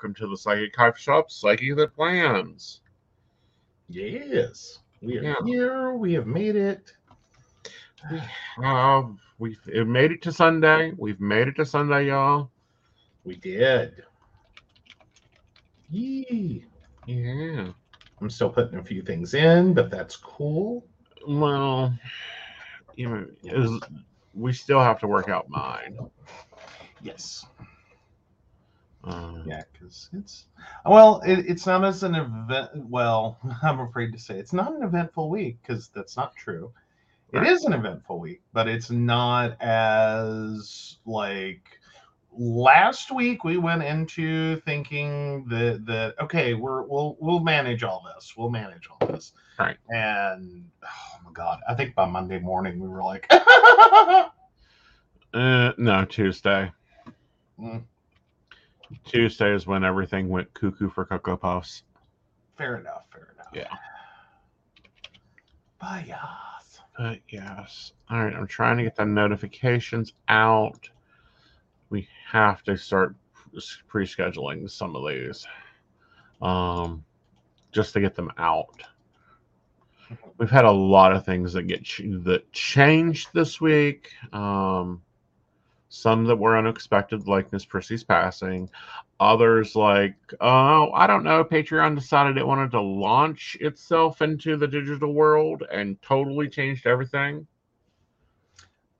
good evening, and welcome to the Psychic Coffee Shop, Psychic That Plans. Yes, we are Yeah. here. We have made it. We have we've made it to Sunday. We've made it to Sunday, y'all. We did. Yee. Yeah. I'm still putting a few things in, but that's cool. Well, you know, is we still have to work out mine. Yes. Um, Yeah, because it's well, it, it's not as an event. Well, I'm afraid to say it's not an eventful week because that's not true. It Right. is an eventful week, but it's not as like last week we went into thinking that that okay we're we'll we'll manage all this we'll manage all this Right. and oh my god i think by monday morning we were like uh, no, Tuesday. Mm, Tuesday is when everything went cuckoo for Cocoa Puffs. fair enough fair enough Yeah. but yes But yes. All right. I'm trying to get the notifications out. We have to start pre scheduling some of these um, just to get them out. We've had a lot of things that get ch- that changed this week. Um, some that were unexpected, like Miss Prissy's passing. Others, like, oh, I don't know. Patreon decided it wanted to launch itself into the digital world and totally changed everything.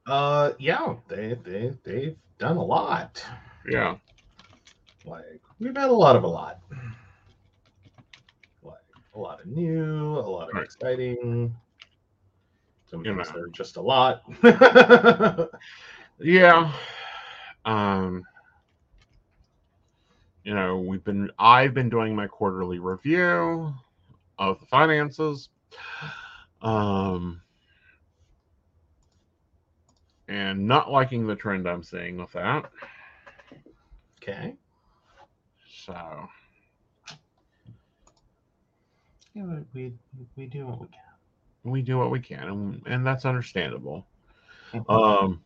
uh yeah they they they've done a lot Yeah. like we've had a lot of a lot like a lot of new a lot of Right. exciting some You things know. that are just a lot Yeah. Um you know, we've been I've been doing my quarterly review of the finances. Um and not liking the trend I'm seeing with that. okay So, yeah, we, we we do what we can we do what we can and, and that's understandable. Mhm. Um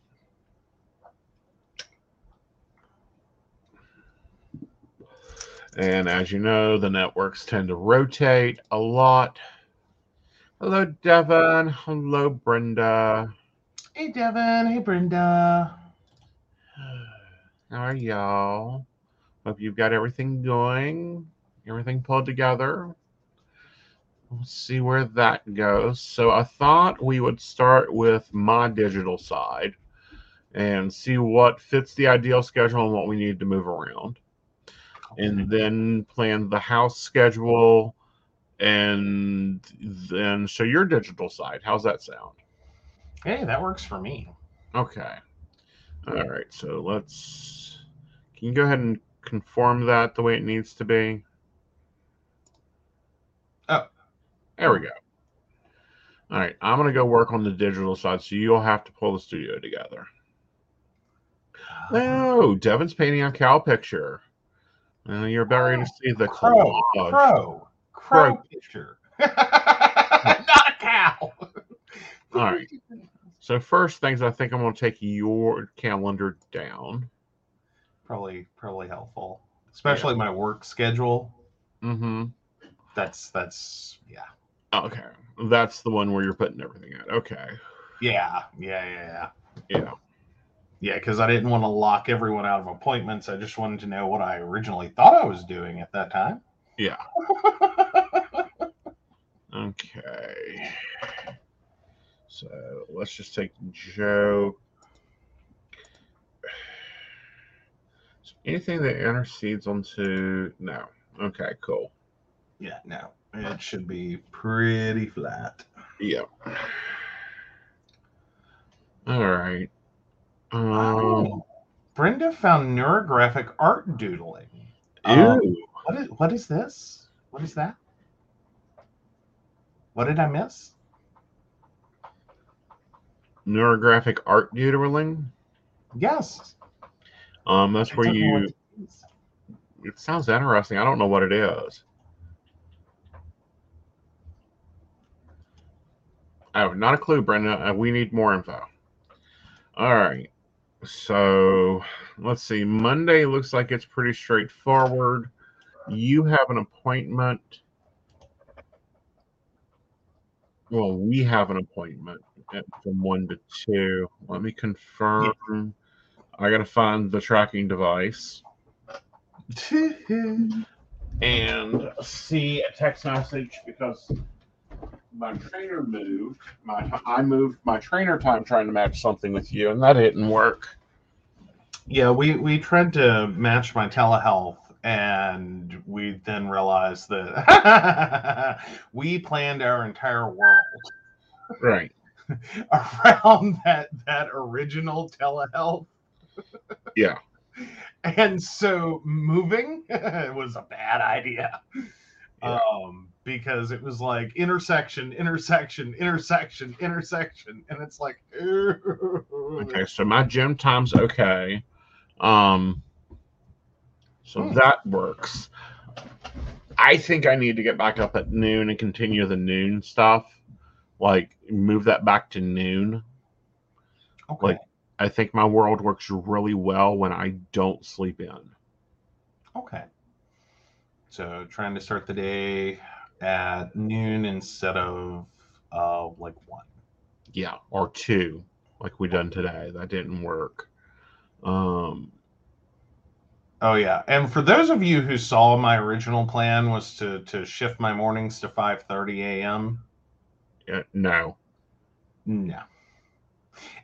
And as you know, the networks tend to rotate a lot. Hello, Devin. Hello, Brenda. hey devin hey brenda How are y'all? Hope you've got everything going, everything pulled together. We'll see where that goes. So, I thought we would start with my digital side and see what fits the ideal schedule and what we need to move around. And then plan the house schedule and then show your digital side. How's that sound? hey that works for me Okay. All right. So let's. Can you go ahead and conform that the way it needs to be? Oh. There we go. All right. I'm going to go work on the digital side, so you'll have to pull the studio together. Uh-huh. Oh, Devin's painting a cow picture. Uh, you're about ready to see the crow crow crow Crow. picture not a cow All right. So first things, I think I'm going to take your calendar down. probably probably helpful especially my work schedule Mm-hmm. that's that's yeah Okay, that's the one where you're putting everything at. Okay. yeah yeah yeah yeah Yeah. Yeah because i didn't want to lock everyone out of appointments i just wanted to know what i originally thought i was doing at that time Yeah. Okay. So let's just take Joe. So anything that intercedes onto no. Okay, cool. yeah no it should be pretty flat Yeah. All right. Um, oh brenda found neurographic art doodling ew. um, what is what is this what is that what did i miss neurographic art doodling. yes Um, that's I where don't know what you. It sounds interesting. I don't know what it is. I have not a clue, Brenda. Uh, we need more info. All right. So let's see. Monday looks like it's pretty straightforward. You have an appointment. Well, we have an appointment at, from one to two. Let me confirm. I got to find the tracking device and see a text message because my trainer moved. My I moved my trainer time trying to match something with you, and that didn't work. Yeah, we we tried to match my telehealth, and we then realized that we planned our entire world Right. around that that original telehealth, Yeah. and so moving was a bad idea. Yeah. Um, because it was like intersection, intersection, intersection, intersection, and it's like, Okay. So my gym time's okay. Um. So Hmm. that works. I think I need to get back up at noon and continue the noon stuff. Like move that back to noon. okay. Like I think my world works really well when I don't sleep in. Okay. So trying to start the day at noon instead of uh like one. Yeah, or two, like we done today. That didn't work. Um, Oh yeah. And for those of you who saw my original plan was to to shift my mornings to 5:30 a.m. yeah, no, No.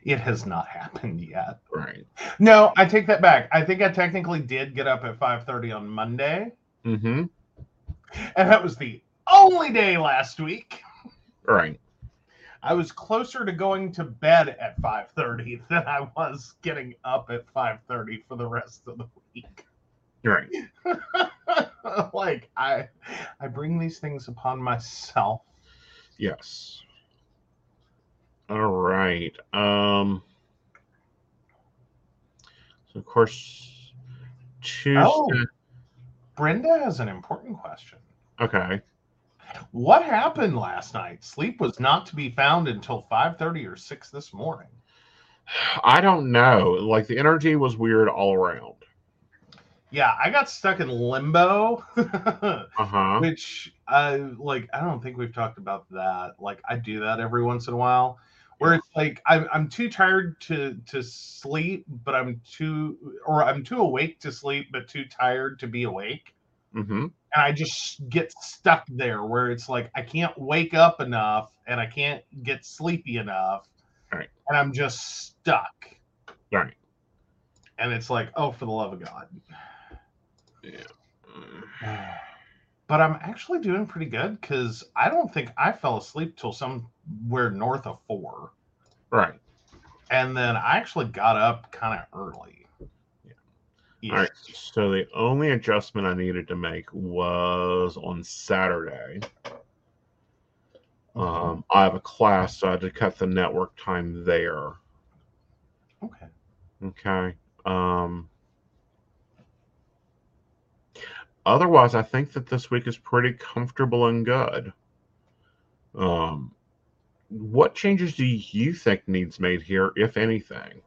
It has not happened yet. right. No, I take that back. I think I technically did get up at 5:30 on Monday, Mm-hmm. and that was the only day last week. Right. I was closer to going to bed at 5:30 than I was getting up at 5:30 for the rest of the week. Right. like I I bring these things upon myself. Yes. All right. Um. So of course, Tuesday. Oh. Brenda has an important question. Okay. What happened last night? Sleep was not to be found until 5:30 or 6 this morning. I don't know. Like the energy was weird all around. Yeah, I got stuck in limbo. Uh huh. which I like I don't think we've talked about that. Like I do that every once in a while where it's like I'm I'm too tired to to sleep, but I'm too or I'm too awake to sleep but too tired to be awake. Mm-hmm. And I just get stuck there where it's like I can't wake up enough and I can't get sleepy enough. Right. And I'm just stuck. Right. And it's like, oh, for the love of God. Mm. but I'm actually doing pretty good because I don't think I fell asleep till somewhere north of four, Right. and then I actually got up kind of early. All right. So the only adjustment I needed to make was on Saturday. Um, I have a class, so I had to cut the network time there. Okay. Okay. Um, otherwise, I think that this week is pretty comfortable and good. Um, what changes do you think needs made here, if anything?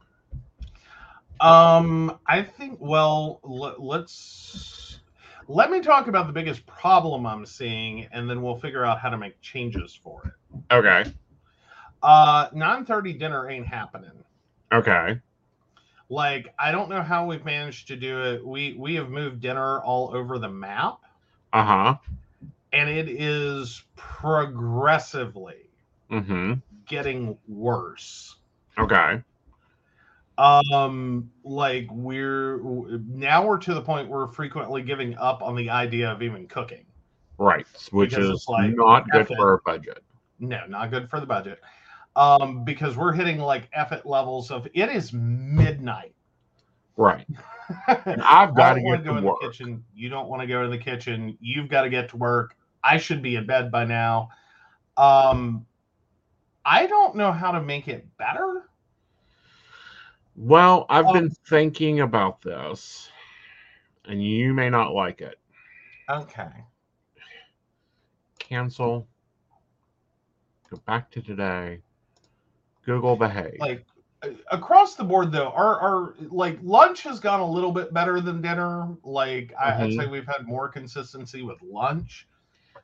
Um, I think. Well, let, let's let me talk about the biggest problem I'm seeing, and then we'll figure out how to make changes for it. Okay. Uh, 9:30 dinner ain't happening. Okay. Like I don't know how we've managed to do it. We we have moved dinner all over the map. Uh huh. and it is progressively Mm-hmm. getting worse Okay. Um like we're now we're to the point where we're frequently giving up on the idea of even cooking Right. Which is like, not good it. for our budget. no not good for the budget um because we're hitting like effort levels of it is midnight Right. And I've got to get go to in work. the kitchen. You don't want to go in the kitchen. You've got to get to work. I should be in bed by now. Um, I don't know how to make it better. Well, I've Um, been thinking about this, and you may not like it. Okay. Cancel. Go back to today. Google behave. Like, across the board though, our our like lunch has gone a little bit better than dinner. Like I, I'd say we've had more consistency with lunch.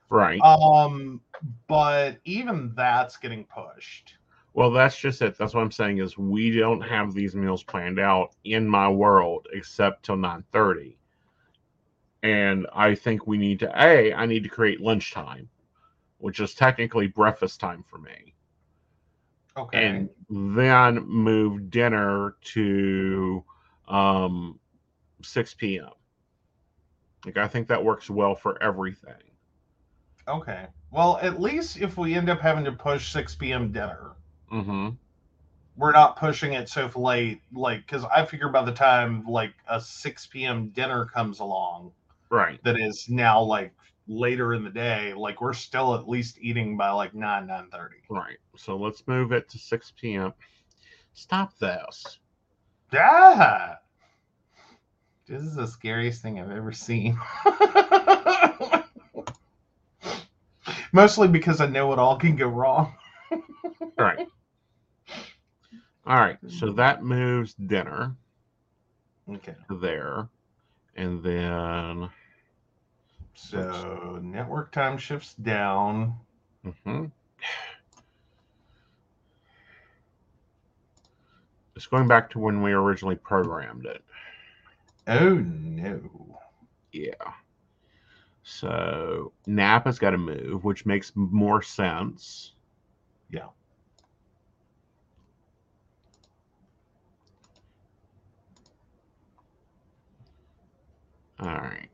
Right. Um, but even that's getting pushed. Well, that's just it. That's what I'm saying is we don't have these meals planned out in my world except till 9:30. And I think we need to a I need to create lunchtime, which is technically breakfast time for me. Okay. And then move dinner to um 6 p.m. Like I think that works well for everything. okay. Well, at least if we end up having to push 6 p.m. dinner, Mm-hmm. we're not pushing it so late. Like, because I figure by the time like a 6 p.m. dinner comes along, Right. that is now like later in the day, like we're still at least eating by like 9, 9.30. Right. So let's move it to 6 p.m. Stop this. Yeah. This is the scariest thing I've ever seen. Mostly because I know it all can go wrong. Right. All right. So that moves dinner Okay. to there. And then So network time shifts down. Mm-hmm. it's going back to when we originally programmed it. Oh no. Yeah. So Napa's got to move, which makes more sense. Yeah. All right.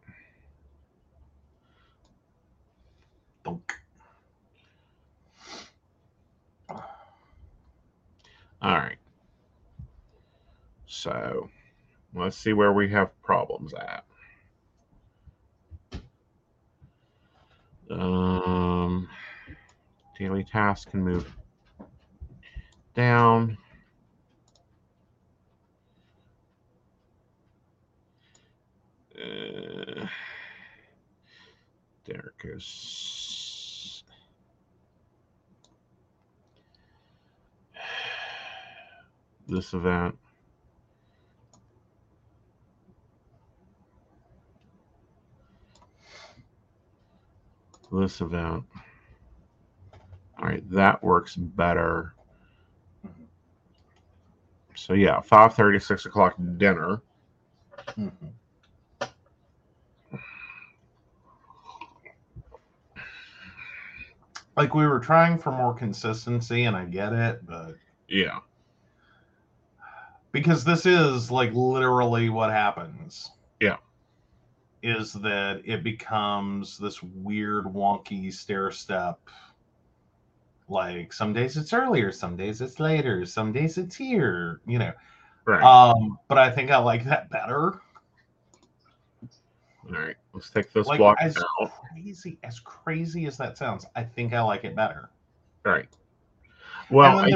Thunk. All right. So let's see where we have problems at. Um, daily task can move down. Uh, there goes. This event. This event. All right, that works better. So yeah, five thirty, six o'clock dinner. Mhm. Like we were trying for more consistency, and I get it, but Yeah. because this is like literally what happens. Yeah. Is that it becomes this weird, wonky stair step. Like some days it's earlier, some days it's later, some days it's here, you know. Right. Um, but I think I like that better. All right. Let's take this Like block as out. crazy as crazy as that sounds, I think I like it better. All right. Well, I,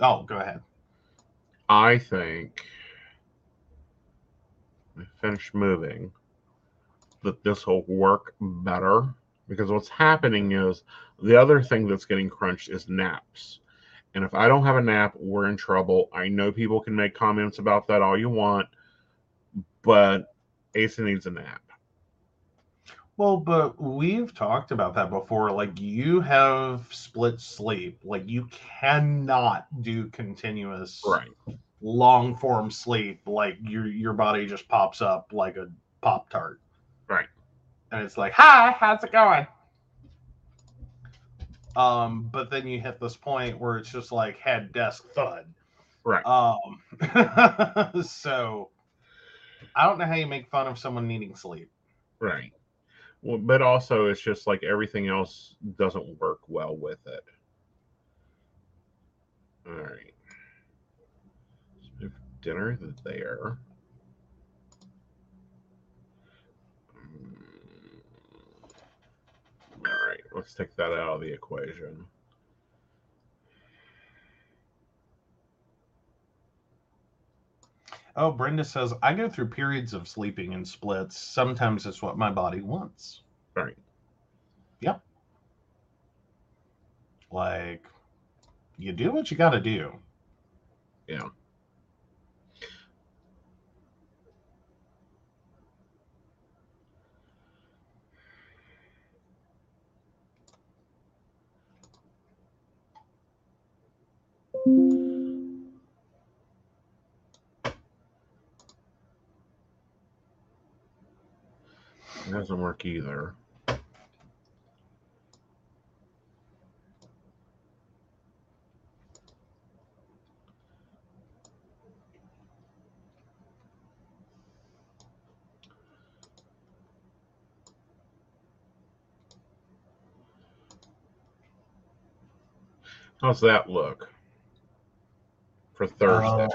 oh, go ahead. I think we finish moving that this will work better because what's happening is the other thing that's getting crunched is naps. And if I don't have a nap, we're in trouble. I know people can make comments about that all you want, but Aeson needs a nap. Well, but we've talked about that before. Like you have split sleep. Like you cannot do continuous Right. long form sleep. Like your your body just pops up like a pop tart. Right. And it's like, hi, how's it going? Um, but then you hit this point where it's just like head desk thud. Right. Um so I don't know how you make fun of someone needing sleep. Right. Well, but also it's just like everything else doesn't work well with it. All right. Move dinner there. Mm. All right, let's take that out of the equation. Oh, Brenda says, I go through periods of sleeping in splits. Sometimes it's what my body wants. Right. Yep. Like, you do what you got to do. Yeah. It doesn't work either. How's that look for Thursday? Um,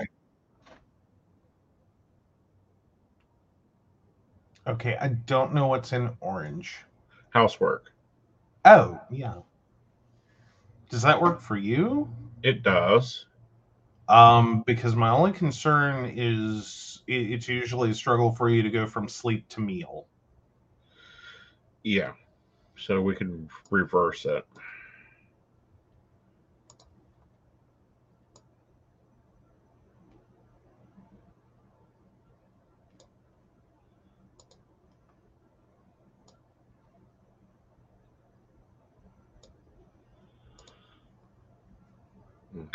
Okay, I don't know what's in orange. Housework. Oh, yeah. Does that work for you? It does. Um, because my only concern is it, it's usually a struggle for you to go from sleep to meal. Yeah. So we could reverse it.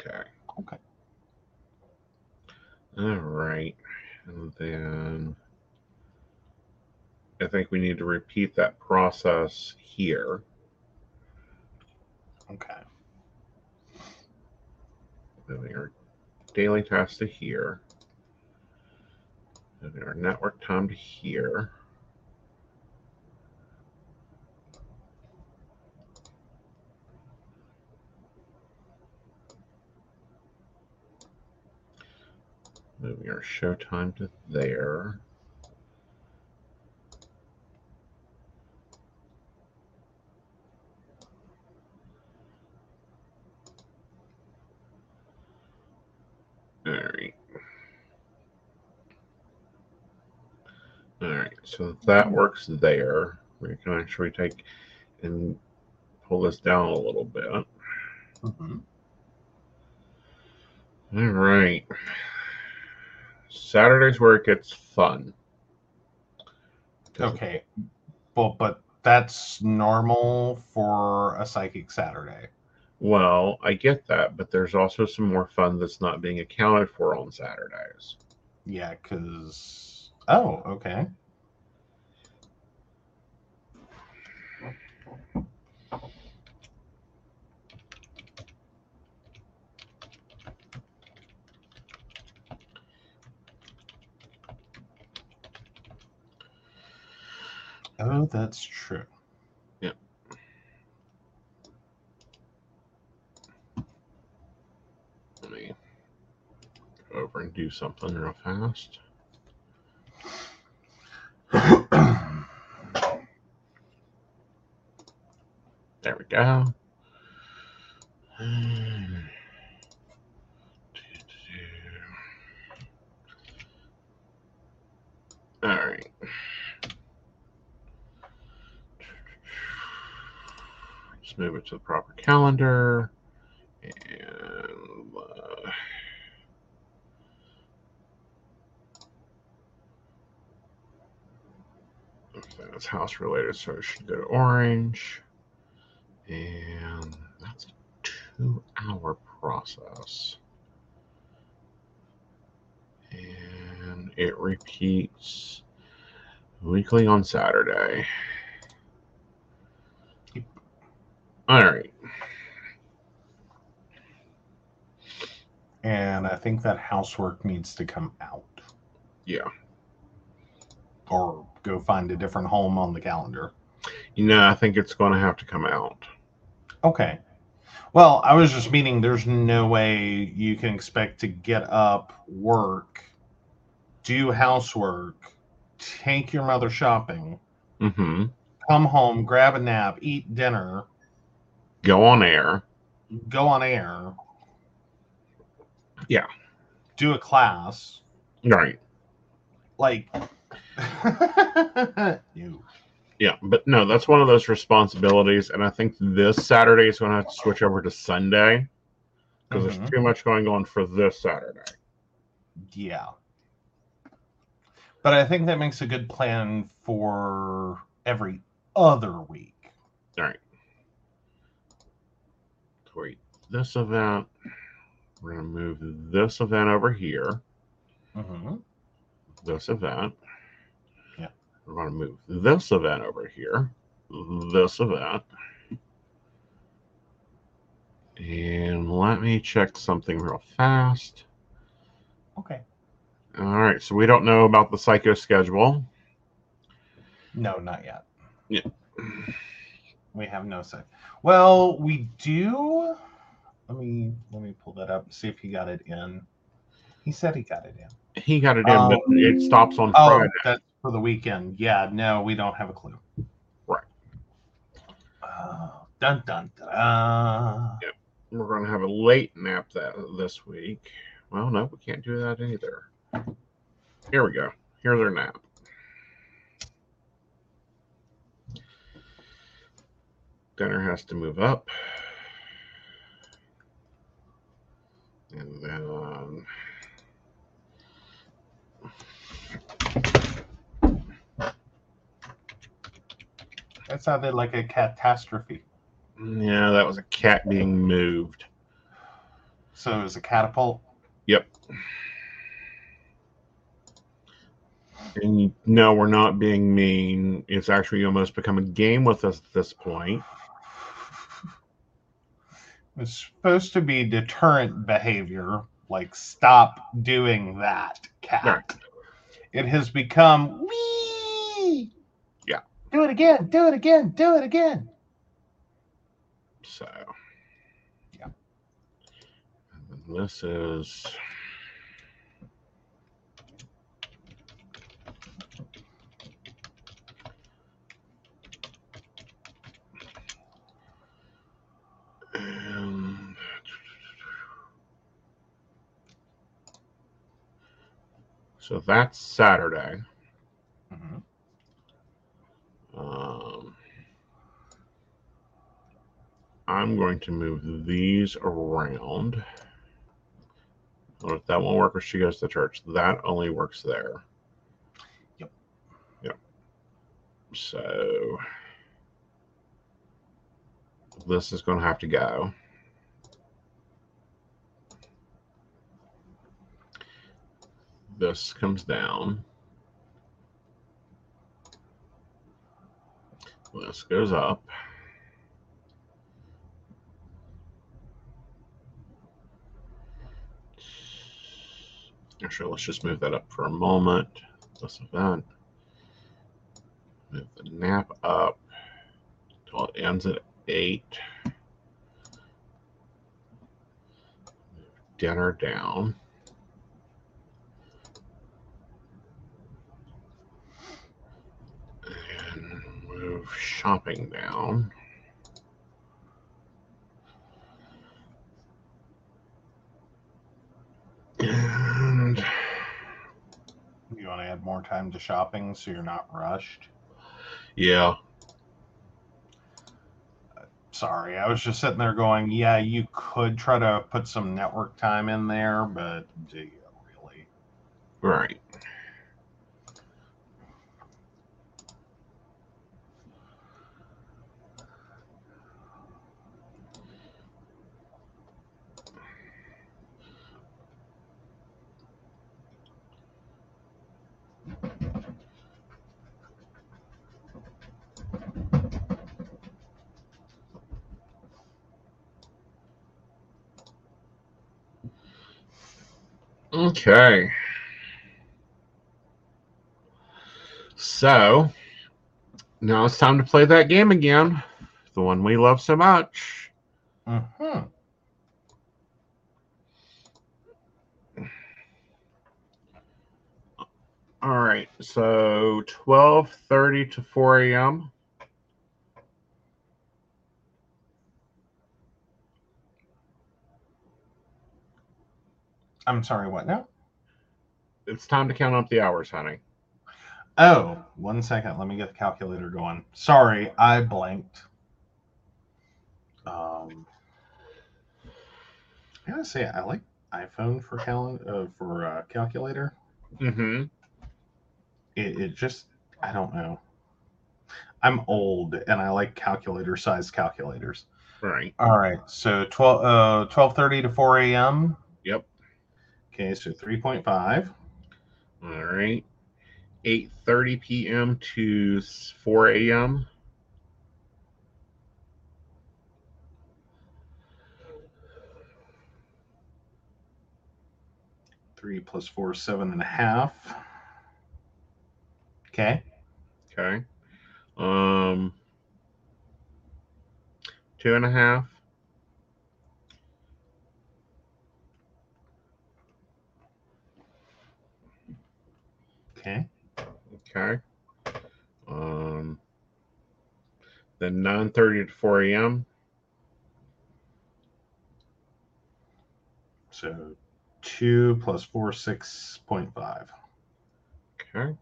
Okay. Okay. All right. And then I think we need to repeat that process here. Okay. Moving our daily task to here. Moving our network time to here. Moving our show time to there. All right. All right, so that works there. We can actually take and pull this down a little bit. Mhm. All right. Saturday's where it gets fun. Okay. Well, but that's normal for a psychic Saturday. Well, I get that, but there's also some more fun that's not being accounted for on Saturdays. Yeah, because. Oh, okay. Oh, that's true. Yep. Let me go over and do something real fast. There we go. All right. Move it to the proper calendar. And uh, that's house related, so it should go to orange. And that's a two hour process. And it repeats weekly on Saturday. All right. And I think that housework needs to come out Yeah. or go find a different home on the calendar. You know, I think it's going to have to come out. Okay. Well, I was just meaning there's no way you can expect to get up, work, do housework, take your mother shopping, hmm come home, grab a nap, eat dinner, Go on air. go on air. Yeah. Do a class. Right. Like, no. Yeah. But no, that's one of those responsibilities. And I think this Saturday is going to have to switch over to Sunday because Mhm. there's too much going on for this Saturday. Yeah. But I think that makes a good plan for every other week. All right. Wait, this event. We're gonna move this event over here. Mm-hmm. This event. Yeah. We're gonna move this event over here. This event. And let me check something real fast. Okay. All right, so we don't know about the psycho schedule. No, not yet. Yeah. We have no say. Well, we do. Let me let me pull that up and see if he got it in. He said he got it in. He got it in, but Um, it stops on Oh, Friday. that's for the weekend. Yeah, no, we don't have a clue. Right. Oh, dun dun dun. Yep. We're going to have a late nap that this week. Well, no, we can't do that either. Here we go. Here's our nap. Dinner has to move up. And then um, That sounded like a catastrophe. yeah, that was a cat being moved. So it was a catapult. Yep. And no, we're not being mean. It's actually almost become a game with us at this point. It's supposed to be deterrent behavior, like stop doing that, cat. Right. It has become wee. Yeah. Do it again. Do it again. Do it again. So, Yeah. And this is so that's Saturday. Mhm. Um, I'm going to move these around. Or if that won't work, if she goes to church, that only works there. Yep. Yep. So this is going to have to go. This comes down. This goes up. Actually, let's just move that up for a moment. This event. Move the nap up until it ends at eight. Move dinner down. Move shopping down. And You want to add more time to shopping so you're not rushed? yeah, Sorry, I was just sitting there going, yeah, you could try to put some network time in there, but do you really? right. Okay. So now it's time to play that game again. The one we love so much. hmm All right. So 12:30 to 4 a.m. I'm sorry, what now? It's time to count up the hours, honey. Oh, one second. Let me get the calculator going. Sorry, I blanked. Um, I gotta say, I like iPhone for cal- uh, for uh, calculator. Mm-hmm. It, it just, I don't know. I'm old and I like calculator sized calculators. Right. All right, so 12 uh 12:30 to 4 a.m. Okay, so 3.5. All right. 8:30 p.m. to 4 a.m. Three plus four, seven and a half. Okay. Okay. Um. Two and a half. Okay. Okay. Um. Then 9:30 to 4 a.m. So two plus four, 6.5. Okay.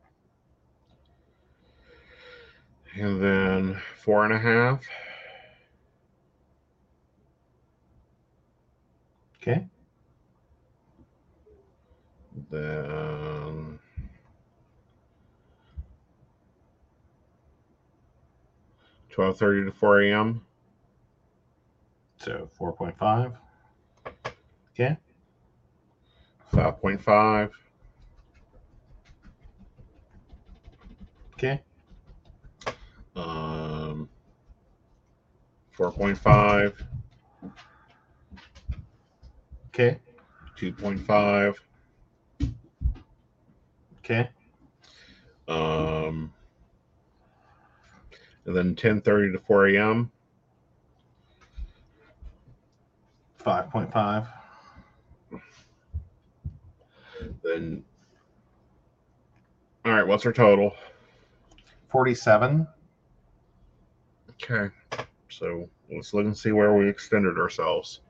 And then four and a half. Okay. Then twelve thirty to four a.m. So 4.5. Okay. Five point five. Okay. Um, four point five. Okay. Two point five. Okay. Um, and then ten thirty to four a.m. 5.5. Then, all right. What's our total? 47. Okay. So let's look and see where we extended ourselves.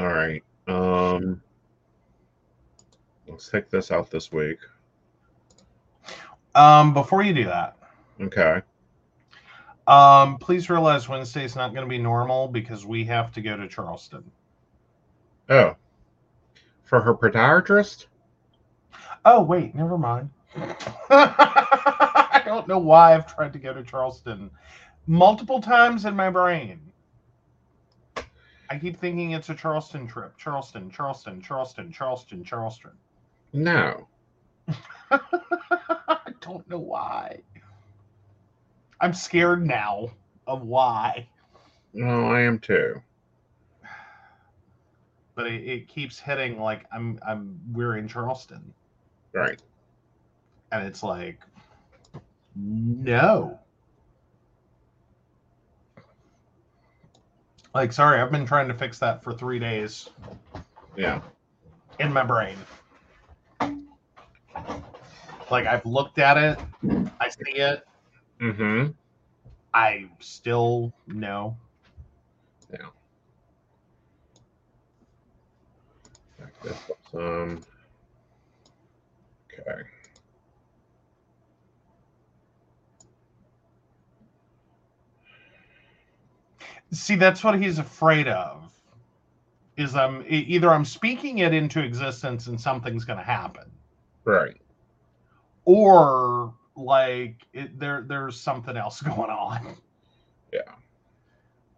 All right. Um let's take this out this week. Um, before you do that, Okay. um, please realize Wednesday is not going to be normal because we have to go to Charleston. Oh. For her podiatrist? Oh, wait, never mind. I don't know why I've tried to go to Charleston multiple times in my brain. I keep thinking it's a Charleston trip. Charleston, Charleston, Charleston, Charleston, Charleston. No. I don't know why. I'm scared now of why, No, I am too. but it, it keeps hitting like I'm I'm we're in Charleston, Right. and it's like no. Like, sorry, I've been trying to fix that for three days Yeah. in my brain. Like, I've looked at it, I see it, Mm-hmm. I still know. Um okay. See, that's what he's afraid of. Is I'm either I'm speaking it into existence and something's going to happen, Right. or like it, there there's something else going on. Yeah.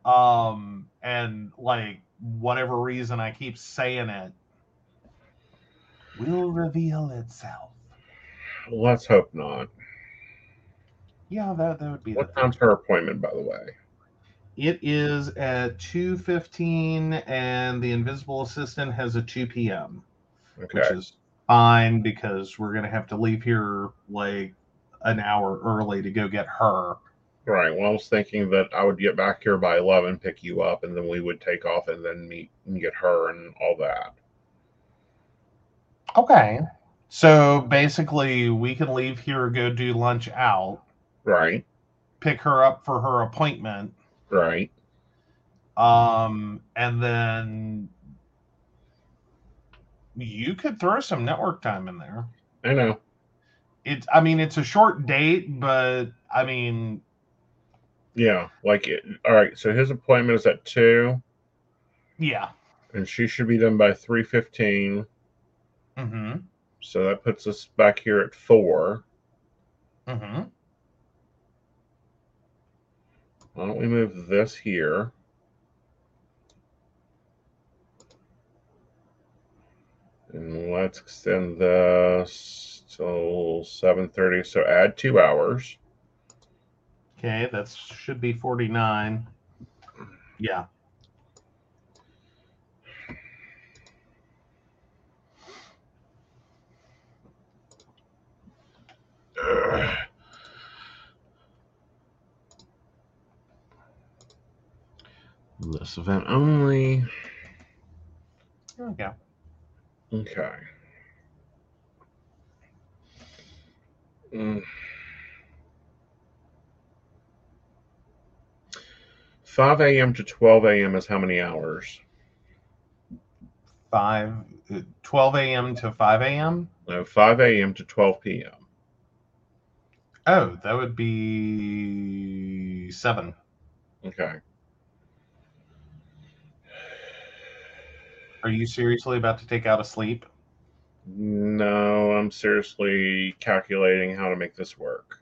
Um, and like whatever reason I keep saying it will reveal itself. Let's hope not. Yeah, that that would be. What time's her appointment, by the way? It is at two fifteen, and the invisible assistant has a two p.m. Okay. which is fine because we're gonna have to leave here like an hour early to go get her. Right. Well, I was thinking that I would get back here by 11, pick you up, and then we would take off and then meet and get her and all that. Okay. So basically, we can leave here, go do lunch out, Right. pick her up for her appointment, Right. um, and then you could throw some network time in there. I know. It's I mean it's a short date, but I mean Yeah, like it. All right. So his appointment is at two, yeah. and she should be done by three fifteen. Mm-hmm. So that puts us back here at four. Mm-hmm. Why don't we move this here? And let's extend this till seven thirty. So add two hours. Okay, that should be 49. Yeah. Ugh. This event only. There we go. Okay. Mm. 5 a.m. to 12 a.m. is how many hours? 5 uh, 12 a.m. to 5 a.m. No, 5 a.m. to 12 p.m. Oh, that would be 7. Okay. Are you seriously about to take out a sleep? No, I'm seriously calculating how to make this work.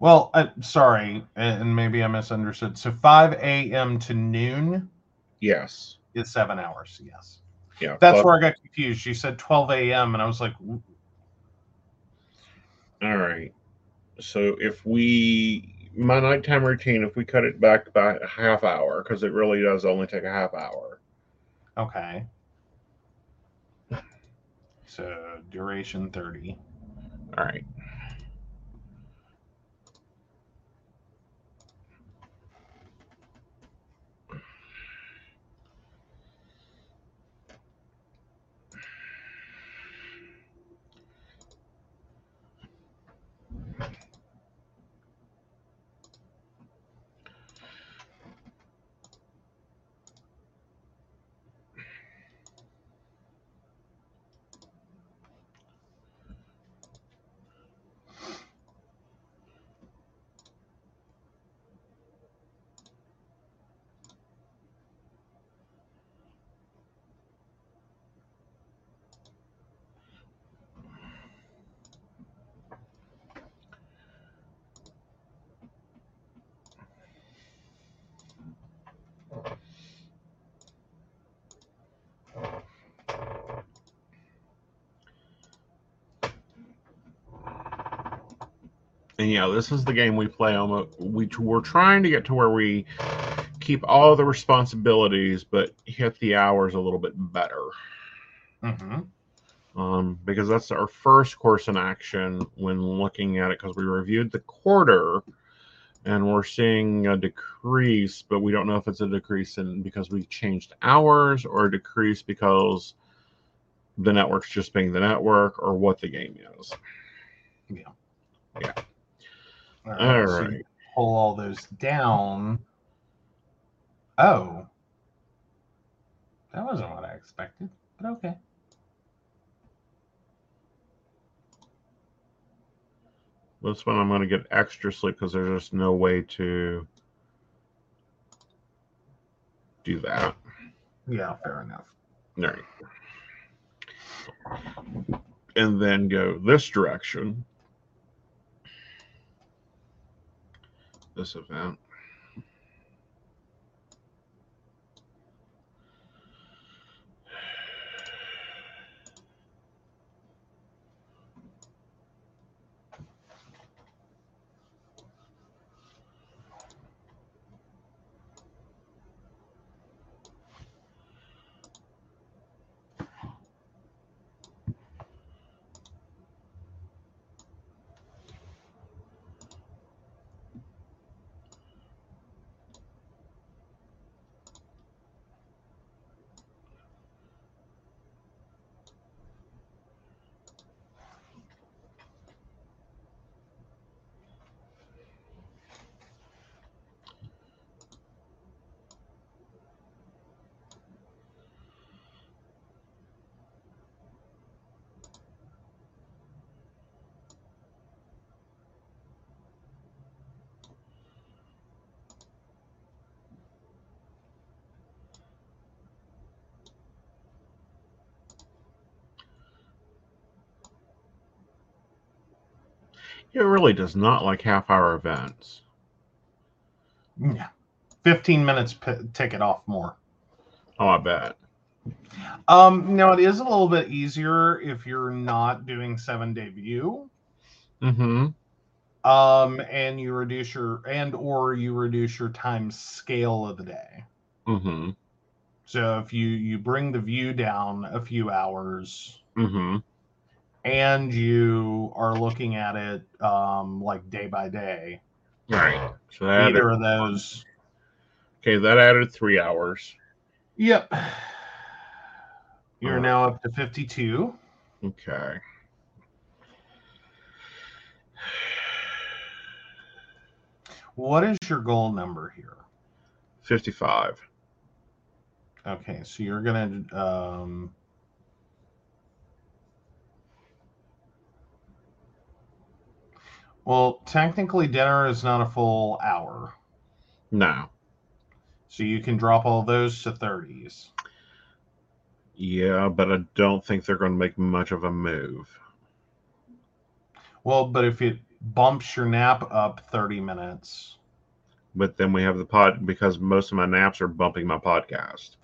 Well, uh, sorry, and maybe I misunderstood. So 5 a.m. to noon Yes. is 7 hours. Yes. Yeah. That's but- where I got confused. You said 12 a.m. and I was like, "W- All right. So if we my nighttime routine, if we cut it back by a half hour, because it really does only take a half hour. okay. So duration 30. All right. And yeah, this is the game we play almost. We we're trying to get to where we keep all the responsibilities, but hit the hours a little bit better. Mm-hmm. um, because that's our first course in action when looking at it because we reviewed the quarter and we're seeing a decrease but we don't know if it's a decrease in because we changed hours or a decrease because the network's just being the network or what the game is All all so you pull all those down. Oh. That wasn't what I expected, but okay. this one i'm going to get extra sleep because there's just no way to do that Yeah, fair enough. All right. And then go this direction. This event. It really does not like half hour events. Yeah. 15 minutes p- ticket off more. Oh, I bet. Um, now it is a little bit easier if you're not doing seven day view. Mm-hmm. Um, and you reduce your and or you reduce your time scale of the day. Mm-hmm. So if you you bring the view down a few hours Mm-hmm. And you are looking at it um like day by day, Right. So that added, either of those. okay, that added three hours. Yep. You're Alright. now up to 52. Okay. What is your goal number here? 55. Okay, so you're gonna um well, technically dinner is not a full hour. No. So you can drop all those to 30s. Yeah, but I don't think they're going to make much of a move. Well, but if it bumps your nap up 30 minutes, But then we have the pod because most of my naps are bumping my podcast.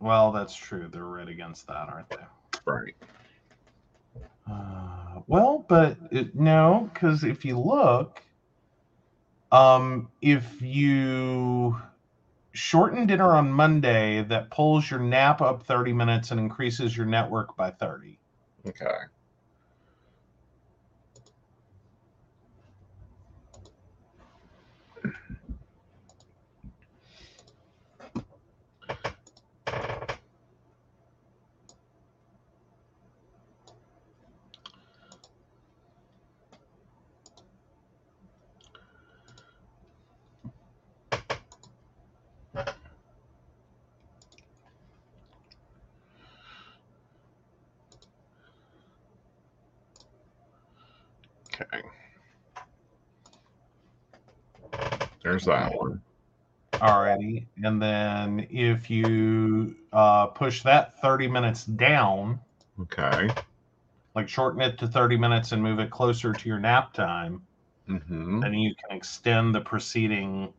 well, that's true. They're right against that, aren't they? Right. Uh, well, but it, no, because if you look, um, if you shorten dinner on Monday, that pulls your nap up 30 minutes and increases your network by 30. Okay. Okay. There's that one. Alrighty. And then if you uh, push that 30 minutes down, Okay. like shorten it to 30 minutes and move it closer to your nap time, Mm-hmm. then you can extend the preceding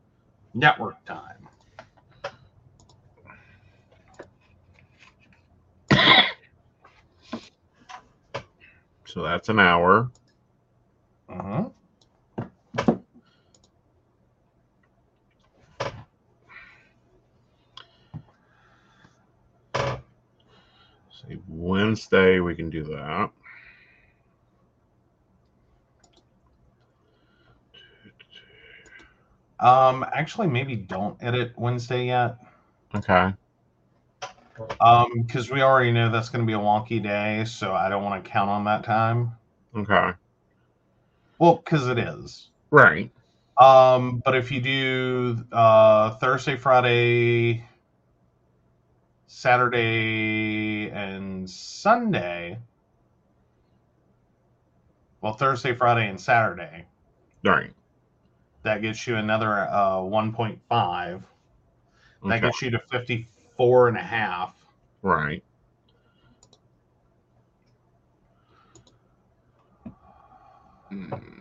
network time. So that's an hour. Mhm. Say Wednesday, we can do that. Um, actually, maybe don't edit Wednesday yet. Okay. Um, because we already know that's going to be a wonky day, so I don't want to count on that time. Okay. Well, because it is. Right. Um, but if you do uh, Thursday, Friday, Saturday, and Sunday, well, Thursday, Friday, and Saturday, Right. that gets you another uh, 1.5. That Okay. gets you to 54 and a half. Right. Hmm.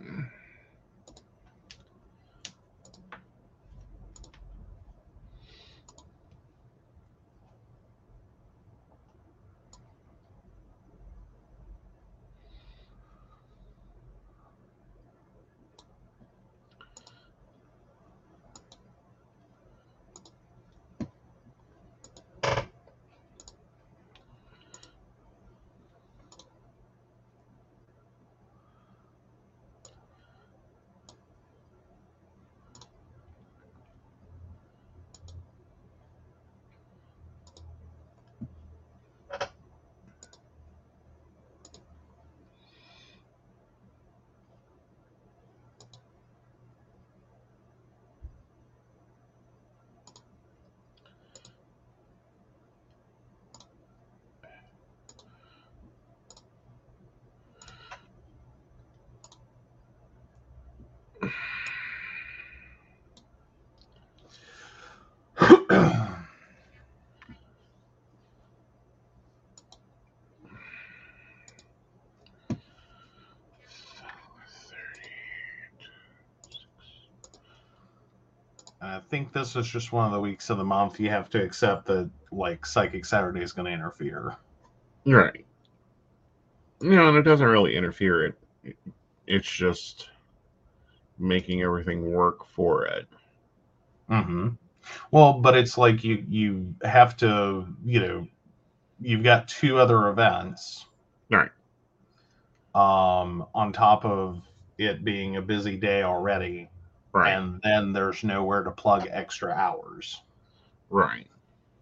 Think this is just one of the weeks of the month you have to accept that like Psychic Saturday is going to interfere. Right. You know, and it doesn't really interfere. It it's just making everything work for it. Mm-hmm. Well, but it's like you you have to you know you've got two other events, Right. Um, on top of it being a busy day already, Right. and then there's nowhere to plug extra hours. right.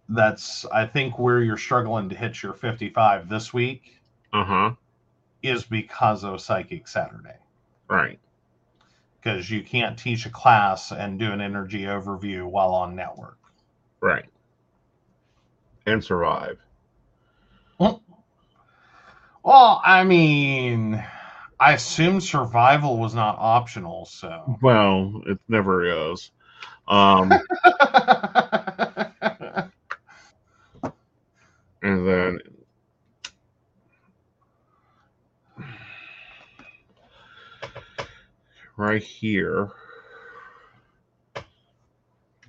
That's I think where you're struggling to hit your 55 this week Uh huh. is because of Psychic Saturday. Right. Because you can't teach a class and do an energy overview while on network. Right. And survive. Well, I mean, I assume survival was not optional, so. Well, it never is. Um, and then right here,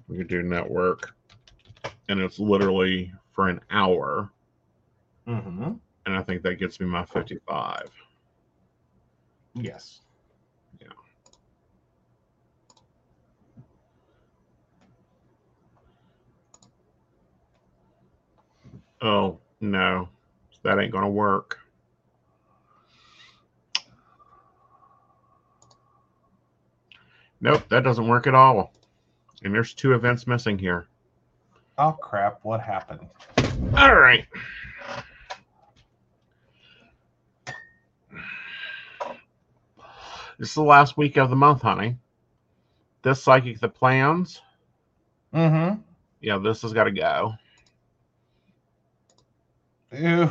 we could do network, and it's literally for an hour, hmm and I think that gets me my 55. Yes. Yeah. Oh, no, that ain't gonna work. Nope, that doesn't work at all. And there's two events missing here. Oh crap! What happened? All right. This is the last week of the month, honey. This psychic that plans, Mm-hmm. yeah, this has got to go. Ew.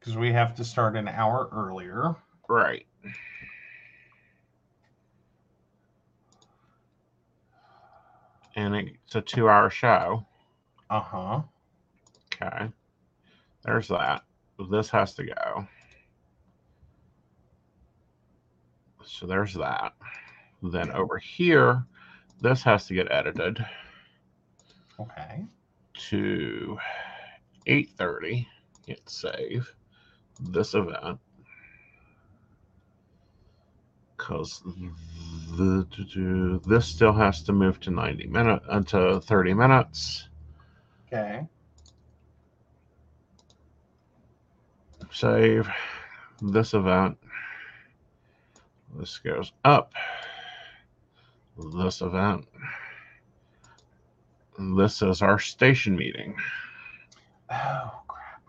Because we have to start an hour earlier. Right. And it's a two hour show. Uh huh. Okay. There's that. This has to go. So there's that. Then over here, this has to get edited Okay. to 8:30. Hit save this event because the, this still has to move to 90 minutes unto uh, 30 minutes. Okay. save this event. This goes up. This event. This is our station meeting. Oh crap.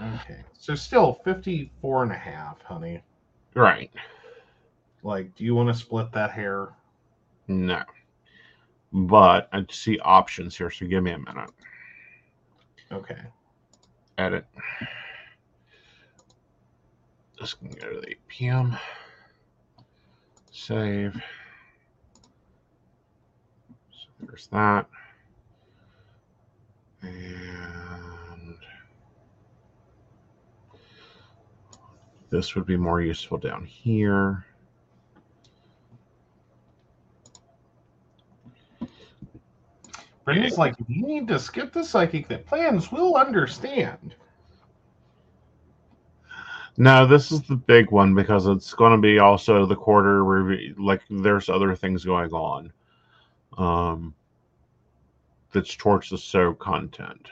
Okay. So still 54 and a half, honey. Right. Like, do you want to split that hair? No. But I see options here, so give me a minute. Okay. Edit. This can go to the 8 p.m. Save. So there's that. And this would be more useful down here. Brendan's like, you need to skip the psychic that plans, we'll understand. No, this is the big one because it's going to be also the quarter review. Like, there's other things going on um, that's towards the show content.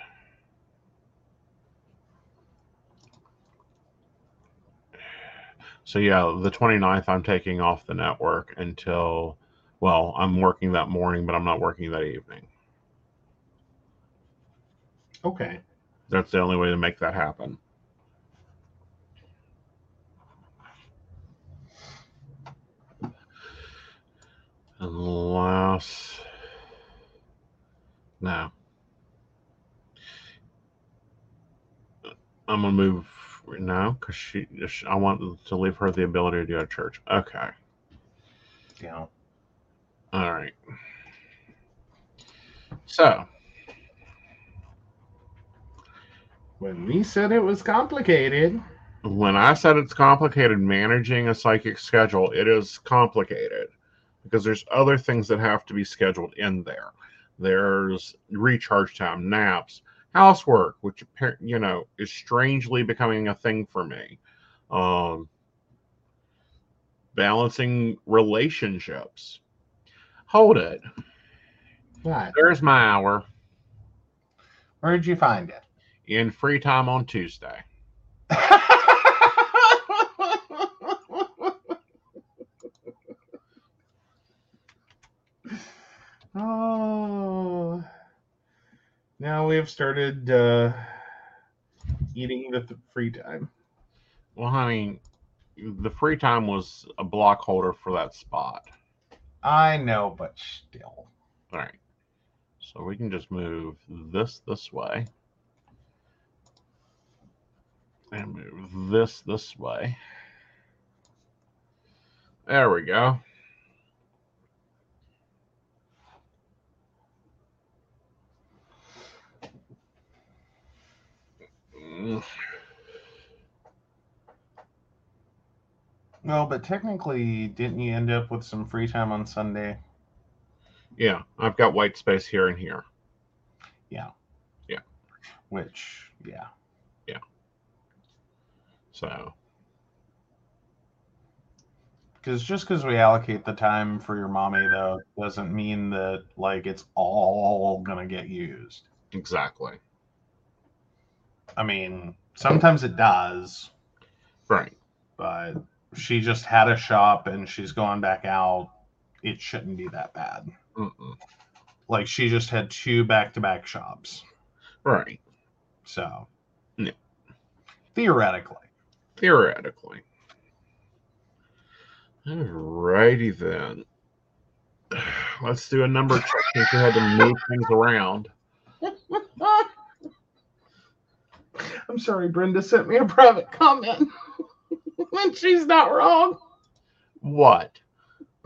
So, yeah, the 29th, I'm taking off the network until, well, I'm working that morning, but I'm not working that evening. Okay. That's the only way to make that happen. Unless. No. I'm gonna move now because she. I want to leave her the ability to go to church. Okay. Yeah. All right. So When we said it was complicated. when I said it's complicated managing a psychic schedule, it is complicated because there's other things that have to be scheduled in there. There's recharge time, naps, housework, which you know is strangely becoming a thing for me. Um, balancing relationships. Hold it. What? There's my hour Where did you find it? In free time on Tuesday. oh. Now we have started uh, eating the th- free time. Well, honey, the free time was a block holder for that spot. I know, but still. All right. So we can just move this this way. And move this this way. There we go. No, but technically, didn't you end up with some free time on Sunday? Yeah, I've got white space here and here. Yeah. Yeah. Which, yeah. So, Because just because we allocate the time for your mommy, though, doesn't mean that, like, it's all going to get used. exactly. I mean, sometimes it does, Right. but she just had a shop and she's going back out. It shouldn't be that bad. Mm-mm. Like, she just had two back to back shops. Right. So, Yeah. theoretically. Theoretically. Alrighty then. Let's do a number check since we had to move things around. I'm sorry, Brenda sent me a private comment. and she's not wrong. What?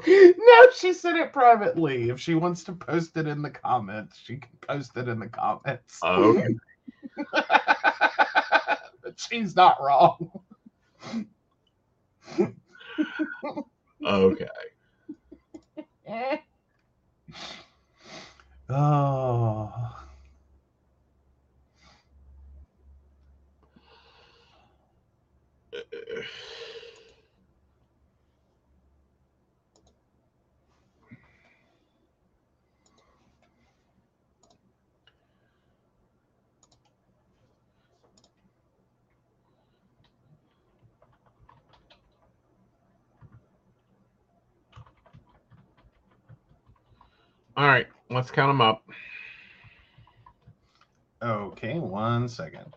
No, she sent it privately. If she wants to post it in the comments, she can post it in the comments. Okay. but she's not wrong. Okay. Oh. Uh, All right. Let's count them up. Okay, one second.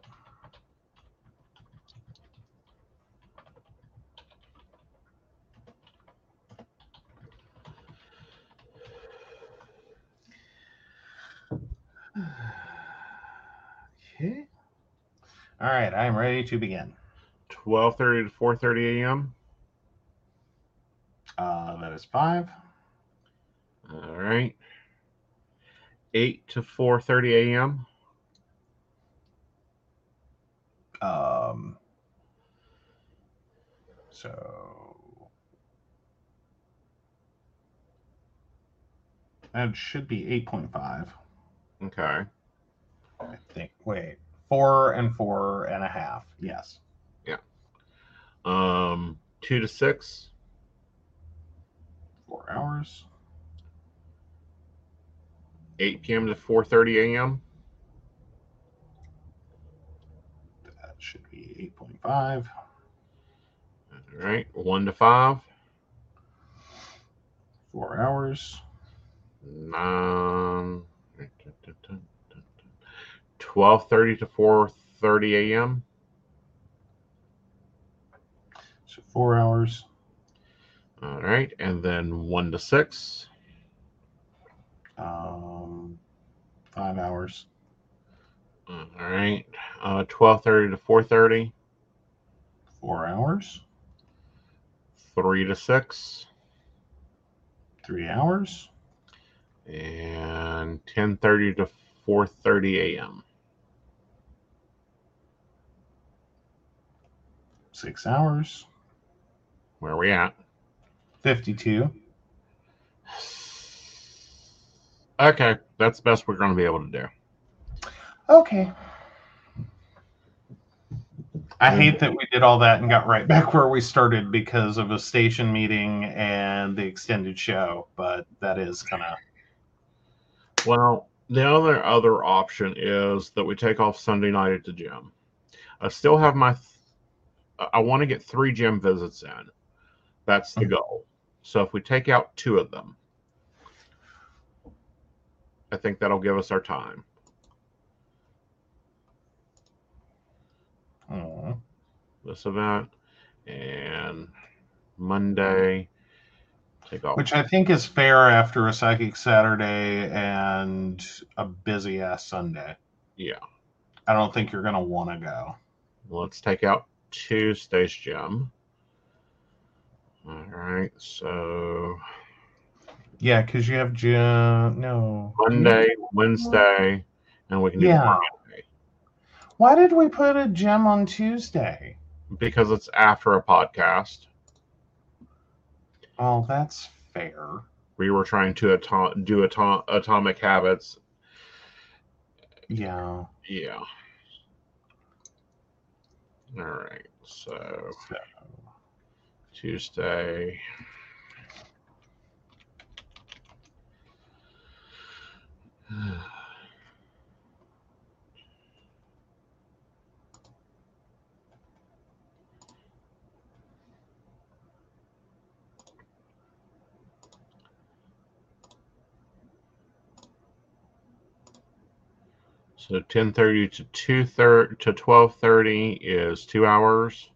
Okay. All right, I'm ready to begin. 12:30 to 4:30 a.m. Uh, that is five. All right. 8 to 4:30 a.m. Um, so that should be 8.5. Okay. I think. Wait, four and four and a half. Yes. Yeah. Um 2 to 6. Four hours. 8 p.m. to 4:30 a.m. That should be 8.5. All right. 1 to 5. Four hours. 9 12:30 to 4:30 a.m. So four hours. All right, and then 1 to 6. Um, five hours. All right. Uh 12:30 to 4:30. Four hours. 3 to 6. Three hours. and 10:30 to 4:30 a.m. Six hours. Where are we at? 52. Okay, that's the best we're going to be able to do. Okay. I hate that we did all that and got right back where we started because of a station meeting and the extended show, but that is kind of Well, the other other option is that we take off Sunday night at the gym. I still have my. I want to get three gym visits in. That's the mm-hmm. goal. So if we take out two of them, I think that'll give us our time. oh, This event and Monday take off. which I think is fair after a psychic Saturday and a busy ass Sunday. yeah. I don't think you're gonna want to go. Let's take out Tuesday's gym. All right. So Yeah, because you have gym. No Monday, Wednesday, and we can do Yeah. Why did we put a gym on Tuesday? because it's after a podcast. Oh, that's fair. We were trying to ato- do ato- atomic habits. Yeah. Yeah. All right. So So, Tuesday. So ten thirty to two thirty to twelve thirty is two hours.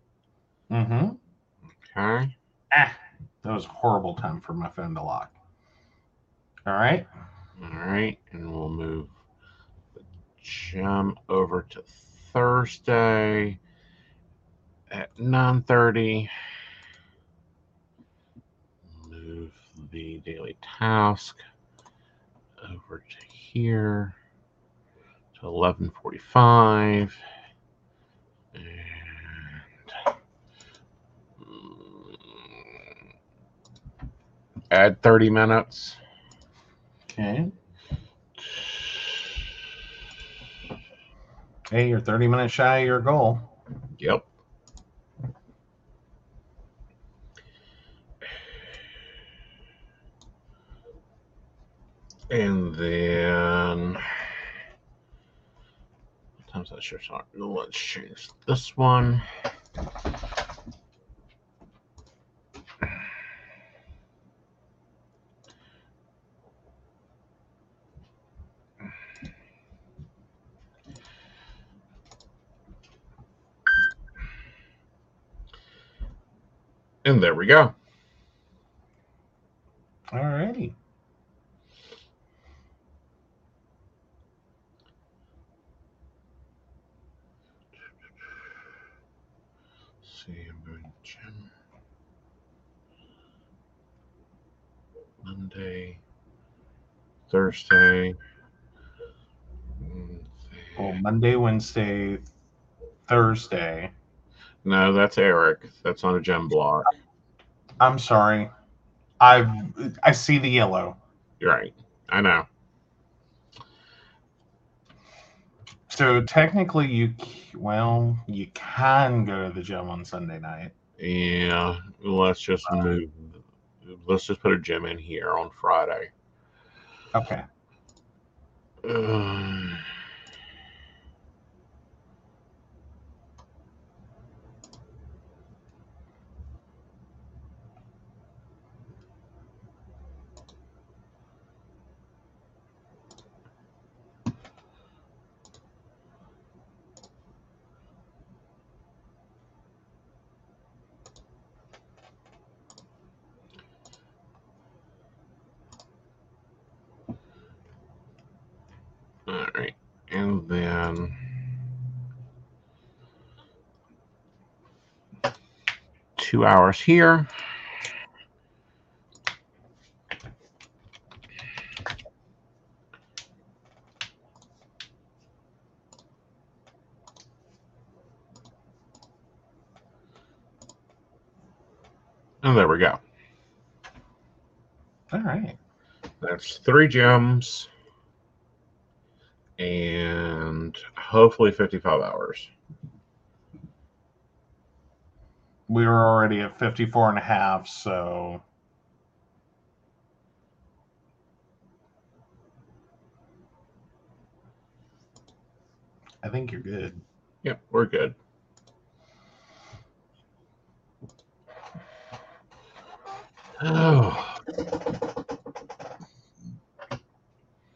mm-hmm. Okay. Ah, that was a horrible time for my phone to lock. All right. All right, and we'll move the gym over to Thursday at nine thirty. Move the daily task over to here to eleven forty-five, and add thirty minutes. Okay. Hey, you're 30 minutes shy of your goal. Yep. And then what time's that shirt on? Let's change this one. And there we go. All righty. see, I'm going to gym. Monday, Thursday. Well, Monday, Wednesday, Thursday. No, that's Eric. That's on a gem block. I'm sorry. I've I see the yellow. You're right. I know. So technically, you well, you can go to the gym on Sunday night. Yeah. Let's just move. Let's just put a gym in here on Friday. Okay. Um, all right. And then two hours here. And there we go. All right. That's three gems and hopefully 55 hours. We were already at 54 and a half, so I think you're good. Yep, we're good. Oh,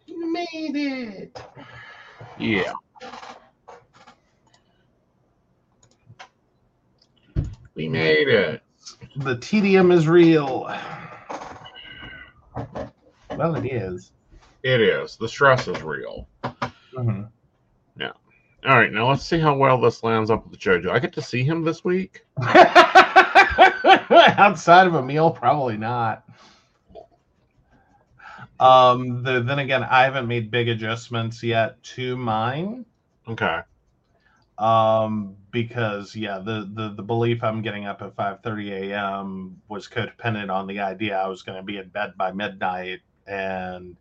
You made it. yeah. We made it. The tedium is real. Well, it is. It is. The stress is real. Mhm. All right, now let's see how well this lands up with JoJo. I get to see him this week. Outside of a meal, probably not. Um, the, then again, I haven't made big adjustments yet to mine. Okay. Um, because yeah, the, the the belief I'm getting up at 5:30 a.m. was codependent on the idea I was going to be in bed by midnight, and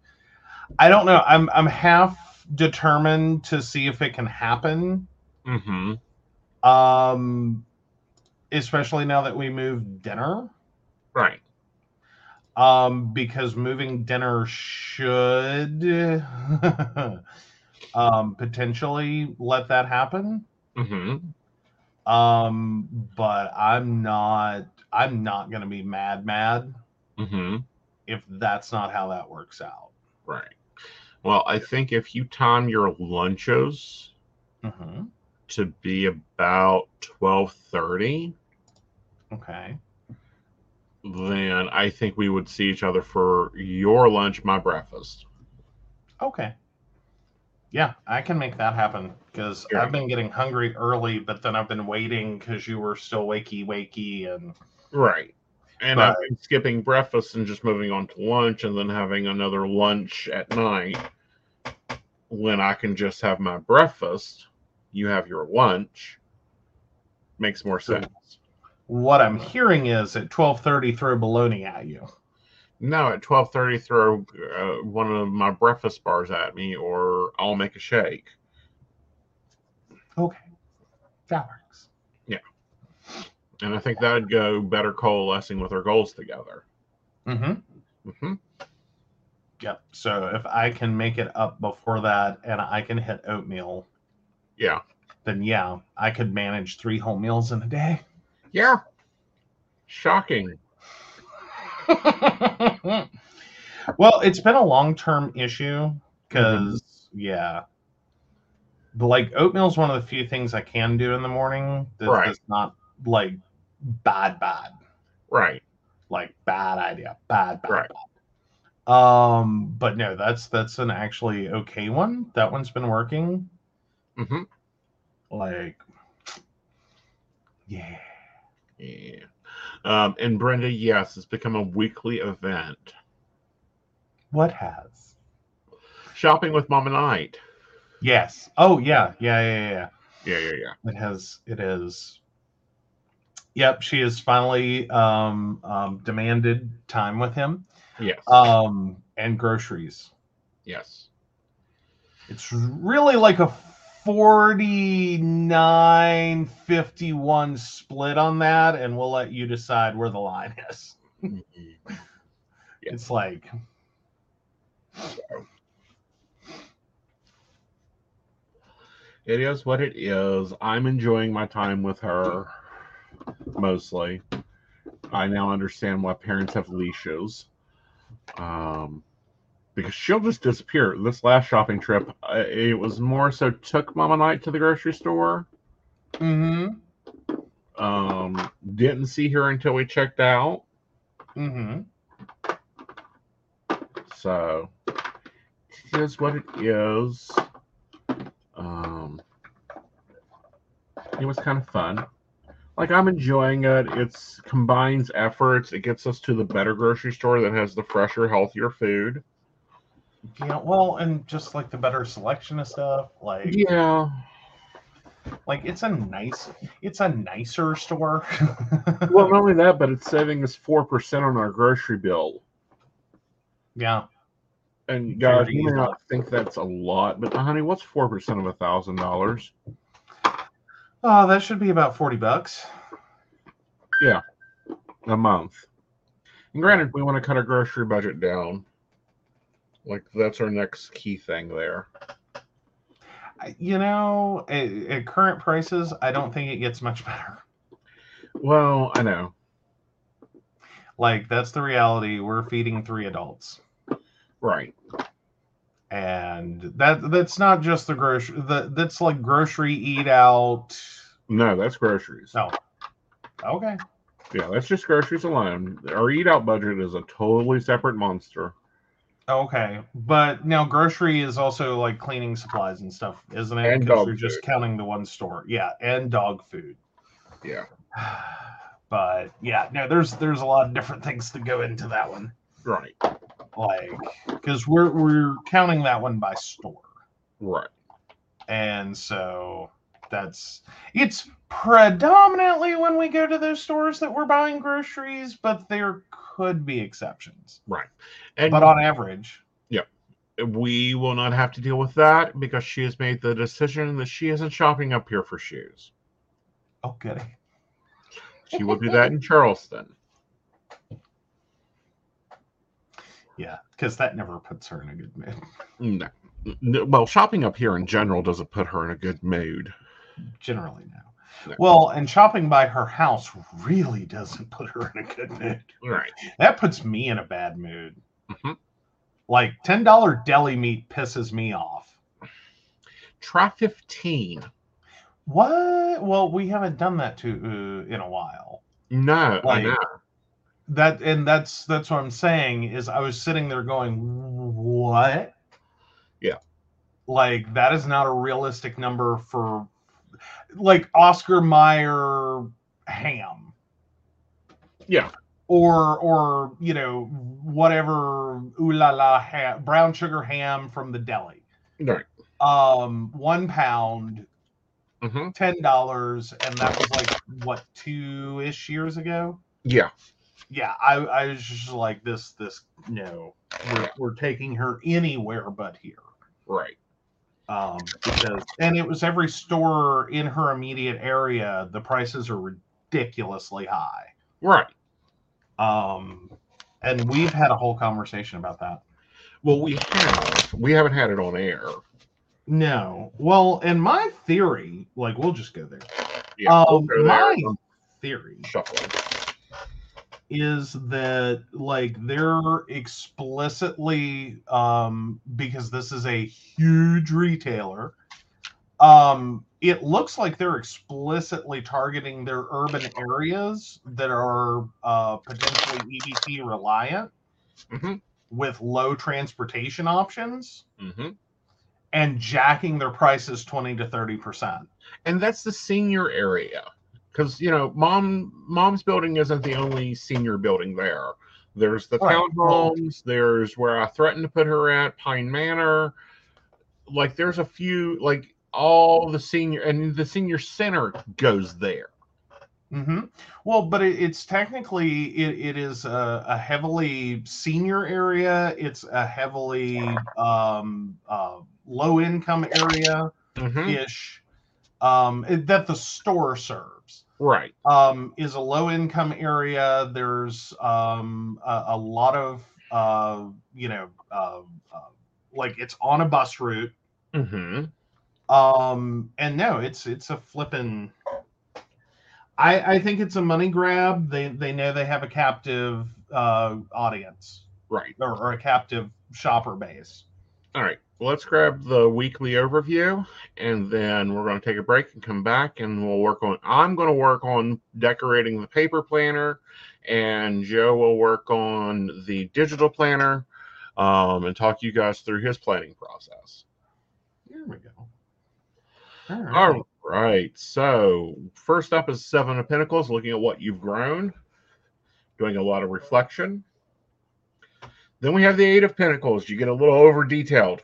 I don't know. I'm I'm half determined to see if it can happen. Mm-hmm. Um, especially now that we moved dinner. Right. um, because moving dinner should um, potentially let that happen. Mm-hmm. Um, but I'm not. I'm not going to be mad, mad Mm-hmm. if that's not how that works out. Right. Well, I think if you time your lunches hmm to be about twelve thirty, Okay. then I think we would see each other for your lunch, my breakfast. Okay. Yeah, I can make that happen because Yeah. I've been getting hungry early, but then I've been waiting because you were still wakey, wakey, and Right. And I've been skipping breakfast and just moving on to lunch and then having another lunch at night when I can just have my breakfast. You have your lunch. Makes more sense. what I'm hearing is at 12:30 throw baloney at you. No, at twelve thirty, throw uh, one of my breakfast bars at me, or I'll make a shake. Okay, that works. Yeah, and I think that'd go better coalescing with our goals together. Mm-hmm. Mm-hmm. Yep. So if I can make it up before that and I can hit oatmeal, Yeah, then yeah, I could manage three whole meals in a day. yeah. Shocking. Well, it's been a long term issue because yeah. But like oatmeal is one of the few things I can do in the morning that- Right. that's not like bad bad. Right. Like bad idea. Bad bad Right. bad. Um, but no, that's that's an actually okay one. That one's been working. hmm Like yeah. Yeah. Um, and Brenda, yes, it's become a weekly event. What has? Shopping with Mama Night. Yes. Oh yeah, yeah, yeah, yeah. Yeah, yeah, yeah. It has. It is. Yep, she has finally um, um, demanded time with him Yes. um, and groceries. yes. It's really like a 49 51 split on that, and we'll let you decide where the line is. Yeah. It's like, It is what it is. I'm enjoying my time with her mostly. I now understand why parents have leashes. Um, because she'll just disappear. This last shopping trip, uh, it was more so took Mama Knight to the grocery store. Mm-hmm. Um, didn't see her until we checked out. hmm, mm hmm. So it is what it is. Um, it was kind of fun. Like I'm enjoying it. It's combines efforts. It gets us to the better grocery store that has the fresher, healthier food. Yeah, well, and just like the better selection of stuff, like Yeah. Like it's a nice, it's a nicer store. Well, not only that, but it's saving us four percent on our grocery bill. yeah, And guys, you may not think that's a lot, but uh, honey, what's four percent of a thousand dollars? oh, that should be about forty bucks. Yeah, a month. And granted, we want to cut our grocery budget down. Like that's our next key thing there. You know, at, at current prices, I don't think it gets much better. Well, I know. Like that's the reality. We're feeding three adults. Right. and that that's not just the grocery the, that's like grocery eat out No, that's groceries. no okay Yeah, that's just groceries alone. Our eat out budget is a totally separate monster. Okay but now grocery is also like cleaning supplies and stuff isn't it And because dog you're just food. counting the one store yeah and dog food Yeah. but yeah no there's there's a lot of different things to go into that one Right. like because we're we're counting that one by store Right. and so that's it's predominantly when we go to those stores that we're buying groceries but there could be exceptions And but on average Yeah. we will not have to deal with that because she has made the decision that she isn't shopping up here for shoes. oh goody She will do that in Charleston. yeah because that never puts her in a good mood No. N- Well, shopping up here in general doesn't put her in a good mood. generally no No. well and shopping by her house really doesn't put her in a good mood Right. that puts me in a bad mood Mhm. like $10 deli meat pisses me off Try 15. what well we haven't done that to uh, in a while No, I Like- know. that and that's that's what i'm saying is i was sitting there going what Yeah. like that is not a realistic number for like oscar Mayer ham Yeah. or or you know whatever ooh la la ham, brown sugar ham from the deli Right. um one pound hmm ten dollars and that was like what two ish years ago Yeah. yeah, I, I was just like this this no. We're, we're taking her anywhere but here. Right. Um because and it was every store in her immediate area, the prices are ridiculously high. Right. Um and we've had a whole conversation about that. Well, we have. We haven't had it on air. No. Well, and my theory, like we'll just go there. Yeah. Um, go there. my theory Shuffling. Is that like they're explicitly um because this is a huge retailer um it looks like they're explicitly targeting their urban areas that are uh potentially EBT reliant hmm with low transportation options Mm-hmm. and jacking their prices 20 to 30 percent. And that's the senior area. Because, you know, mom mom's building isn't the only senior building there. There's the Right. townhomes. There's where I threatened to put her at, Pine Manor. Like, there's a few, like, all the senior, and the senior center goes there. hmm Well, but it, it's technically it, it is a, a heavily senior area. It's a heavily um, uh, low income area hmm ish um, that the store serves. Right. Um, is a low income area. There's um, a, a lot of uh, you know uh, uh, like it's on a bus route. hmm Um, and no, it's it's a flippin' I I think it's a money grab. They they know they have a captive uh audience Right. or, or a captive shopper base. All right. Let's grab the weekly overview and then we're going to take a break and come back and we'll work on. I'm going to work on decorating the paper planner and Joe will work on the digital planner um, and talk you guys through his planning process. Here we go. All right. All right. So, first up is Seven of Pentacles, looking at what you've grown, doing a lot of reflection. Then we have the Eight of Pentacles. You get a little over detailed.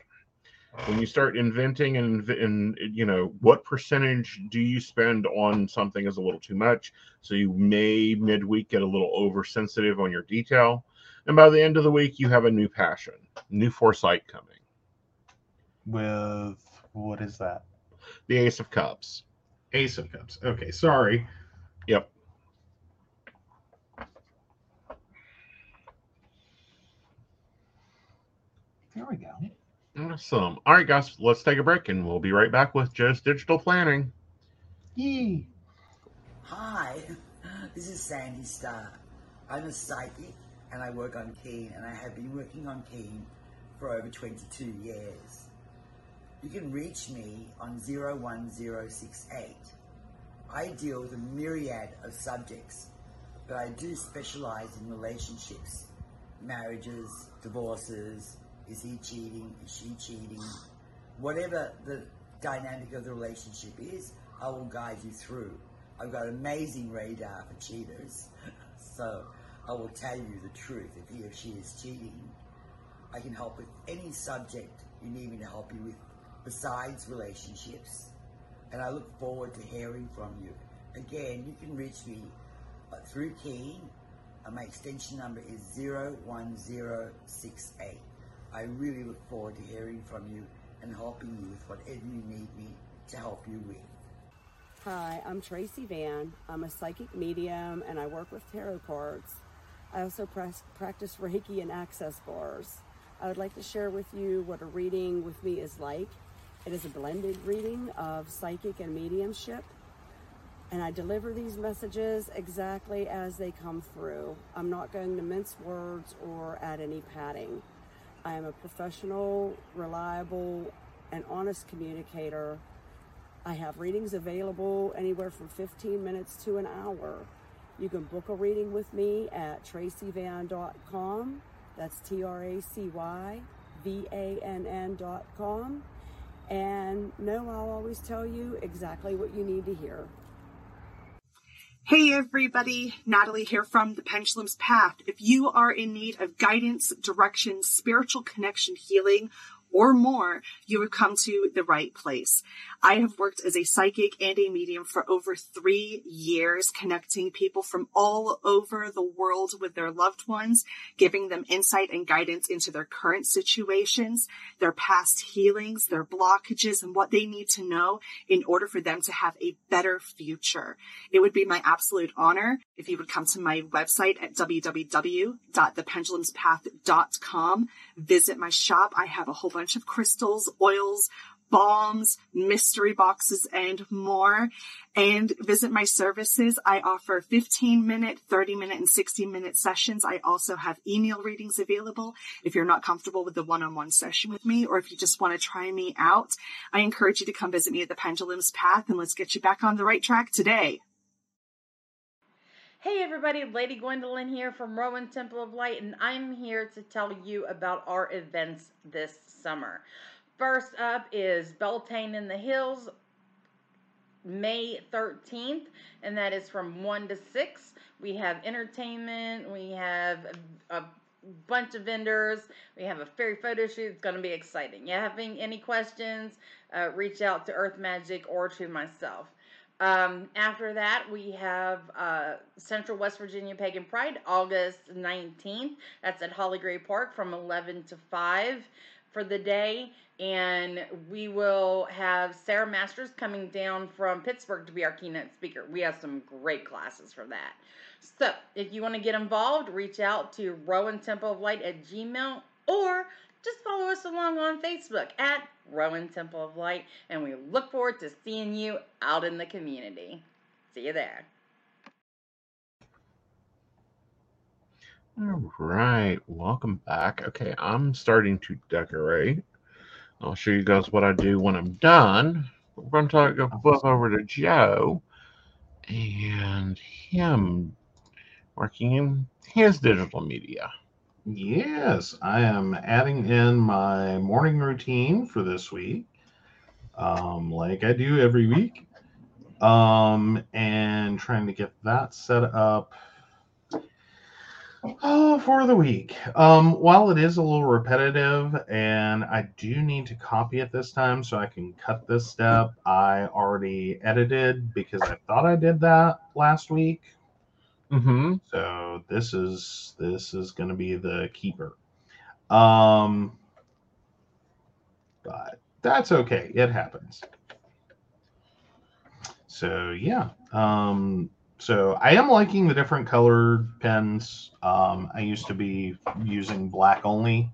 When you start inventing and, and you know what percentage do you spend on something is a little too much so you may midweek get a little oversensitive on your detail and by the end of the week you have a new passion new foresight coming. With what is that? The ace of cups. Ace of cups. Okay sorry. Yep. There we go Awesome. All right, guys, let's take a break and we'll be right back with Joe's digital planning. Yee. Hi, this is Sandy Starr. I'm a psychic and I work on Keen and I have been working on Keen for over 22 years. You can reach me on 01068. I deal with a myriad of subjects, but I do specialize in relationships, marriages, divorces, is he cheating? Is she cheating? Whatever the dynamic of the relationship is, I will guide you through. I've got amazing radar for cheaters, so I will tell you the truth if he or she is cheating. I can help with any subject you need me to help you with besides relationships. And I look forward to hearing from you. Again, you can reach me uh, through Keen. Uh, my extension number is 01068. I really look forward to hearing from you and helping you with whatever you need me to help you with. Hi, I'm Tracy Vann. I'm a psychic medium and I work with tarot cards. I also practice Reiki and access bars. I would like to share with you what a reading with me is like. It is a blended reading of psychic and mediumship. And I deliver these messages exactly as they come through. I'm not going to mince words or add any padding. I am a professional, reliable, and honest communicator. I have readings available anywhere from 15 minutes to an hour. You can book a reading with me at tracyvann.com. That's T R A C Y V A N N.com. And no, I'll always tell you exactly what you need to hear. Hey everybody, Natalie here from The Pendulum's Path. If you are in need of guidance, direction, spiritual connection, healing, or more, you would come to the right place. I have worked as a psychic and a medium for over three years, connecting people from all over the world with their loved ones, giving them insight and guidance into their current situations, their past healings, their blockages, and what they need to know in order for them to have a better future. It would be my absolute honor if you would come to my website at www.thependulumspath.com, visit my shop. I have a whole bunch of crystals, oils, balms, mystery boxes, and more. And visit my services. I offer 15 minute, 30 minute, and 60 minute sessions. I also have email readings available if you're not comfortable with the one on one session with me, or if you just want to try me out. I encourage you to come visit me at the Pendulum's Path and let's get you back on the right track today. Hey everybody, Lady Gwendolyn here from Rowan Temple of Light, and I'm here to tell you about our events this summer. First up is Beltane in the Hills, May 13th, and that is from 1 to 6. We have entertainment, we have a, a bunch of vendors, we have a fairy photo shoot. It's going to be exciting. You having any questions, uh, reach out to Earth Magic or to myself. Um, after that, we have uh, Central West Virginia Pagan Pride, August 19th. That's at Holly Gray Park from 11 to 5 for the day. And we will have Sarah Masters coming down from Pittsburgh to be our keynote speaker. We have some great classes for that. So if you want to get involved, reach out to Rowan Temple of Light at Gmail or just follow us along on Facebook at Rowan Temple of Light, and we look forward to seeing you out in the community. See you there. All right, welcome back. Okay, I'm starting to decorate. I'll show you guys what I do when I'm done. We're going to talk, go flip over to Joe and him working in his digital media. Yes, I am adding in my morning routine for this week, um, like I do every week, um, and trying to get that set up. Oh, for the week. Um, while it is a little repetitive and I do need to copy it this time so I can cut this step, I already edited because I thought I did that last week. Mm-hmm. So this is this is going to be the keeper. Um, but that's okay. It happens. So yeah. Um, so I am liking the different colored pens. Um, I used to be using black only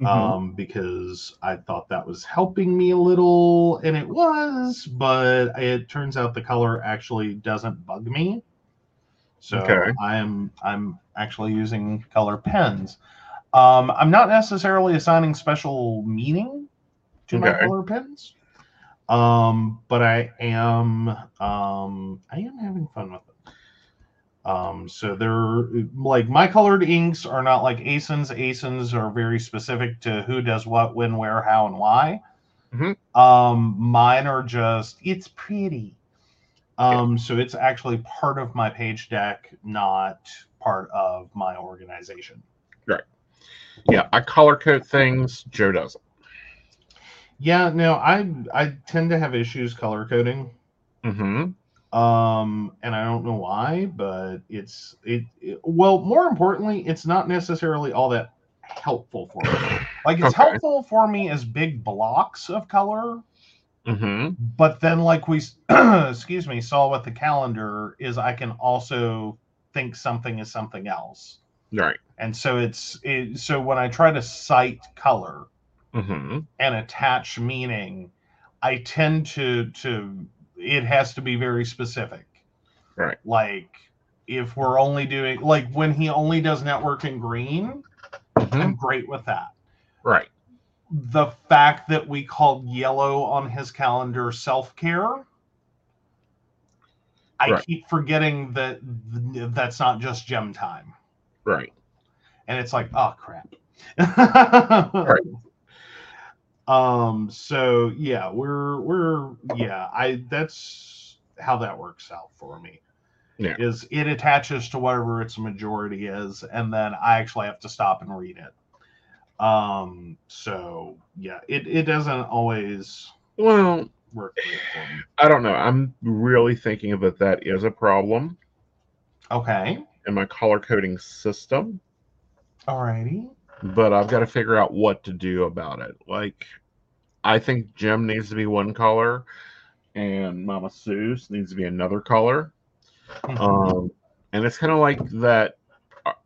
Mhm. um, because I thought that was helping me a little, and it was, but it turns out the color actually doesn't bug me. So Okay. I'm I'm actually using color pens. Um, I'm not necessarily assigning special meaning to my color pens, um, but I am um, I am having fun with them. Um, so they're like my colored inks are not like Aeson's. Aeson's are very specific to who does what, when, where, how, and why. Mhm. Um, mine are just it's pretty. Um, so it's actually part of my page deck, not part of my organization. Right. Yeah, I color code things. Joe doesn't. Yeah, no, I I tend to have issues color coding. Mm-hmm. um and i don't know why but it's it, it- well more importantly it's not necessarily all that helpful for me like it's Okay. helpful for me as big blocks of color Mm-hmm. but then like we excuse me saw with the calendar is i can also think something is something else Right. and so it's it, so when i try to cite color Mm-hmm. and attach meaning i tend to to it has to be very specific Right. like if we're only doing like when he only does network in green Mm-hmm. i'm great with that Right. the fact that we called yellow on his calendar self-care i Right. keep forgetting that th- that's not just gem time Right. and it's like oh crap Right. Um so yeah we're we're yeah i that's how that works out for me. Yeah. is it attaches to whatever its majority is and then i actually have to stop and read it. Um so yeah it, it doesn't always Well, work great for me. I don't know. I'm really thinking that that is a problem. Okay. In my color coding system, alrighty but I've got to figure out what to do about it. Like, I think Jim needs to be one color, and Mama Seuss needs to be another color. Um, and it's kind of like that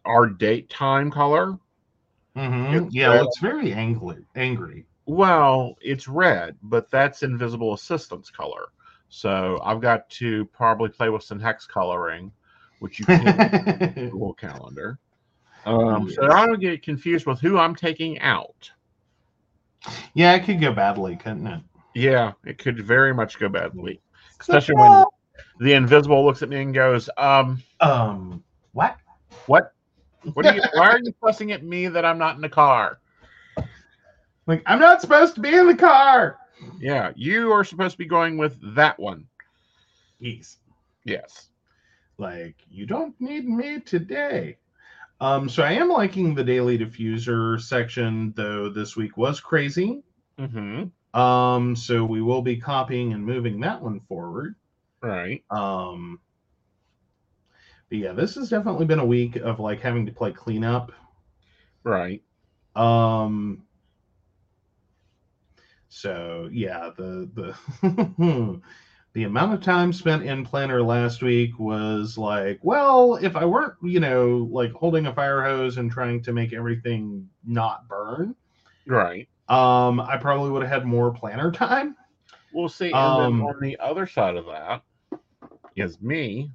our date time color. Mm-hmm. it's yeah red. it looks very angry angry Well, it's red, but that's invisible assistance color. So I've got to probably play with some hex coloring, which you can in Google Calendar. Um, So I don't get confused with who I'm taking out. yeah it could go badly couldn't it Yeah, it could very much go badly, especially when the invisible looks at me and goes, "Um, um what what? What are you? why are you fussing at me that I'm not in the car? like i'm not supposed to be in the car Yeah, you are supposed to be going with that one. Yes. Yes. like you don't need me today um so i am liking the daily diffuser section though this week was crazy Mm-hmm. um so we will be copying and moving that one forward Right. um but yeah this has definitely been a week of like having to play cleanup Right. um so yeah the the the amount of time spent in planner last week was like well if i weren't you know like holding a fire hose and trying to make everything not burn Right. um i probably would have had more planner time We'll see. And Um, then on the other side of that is me.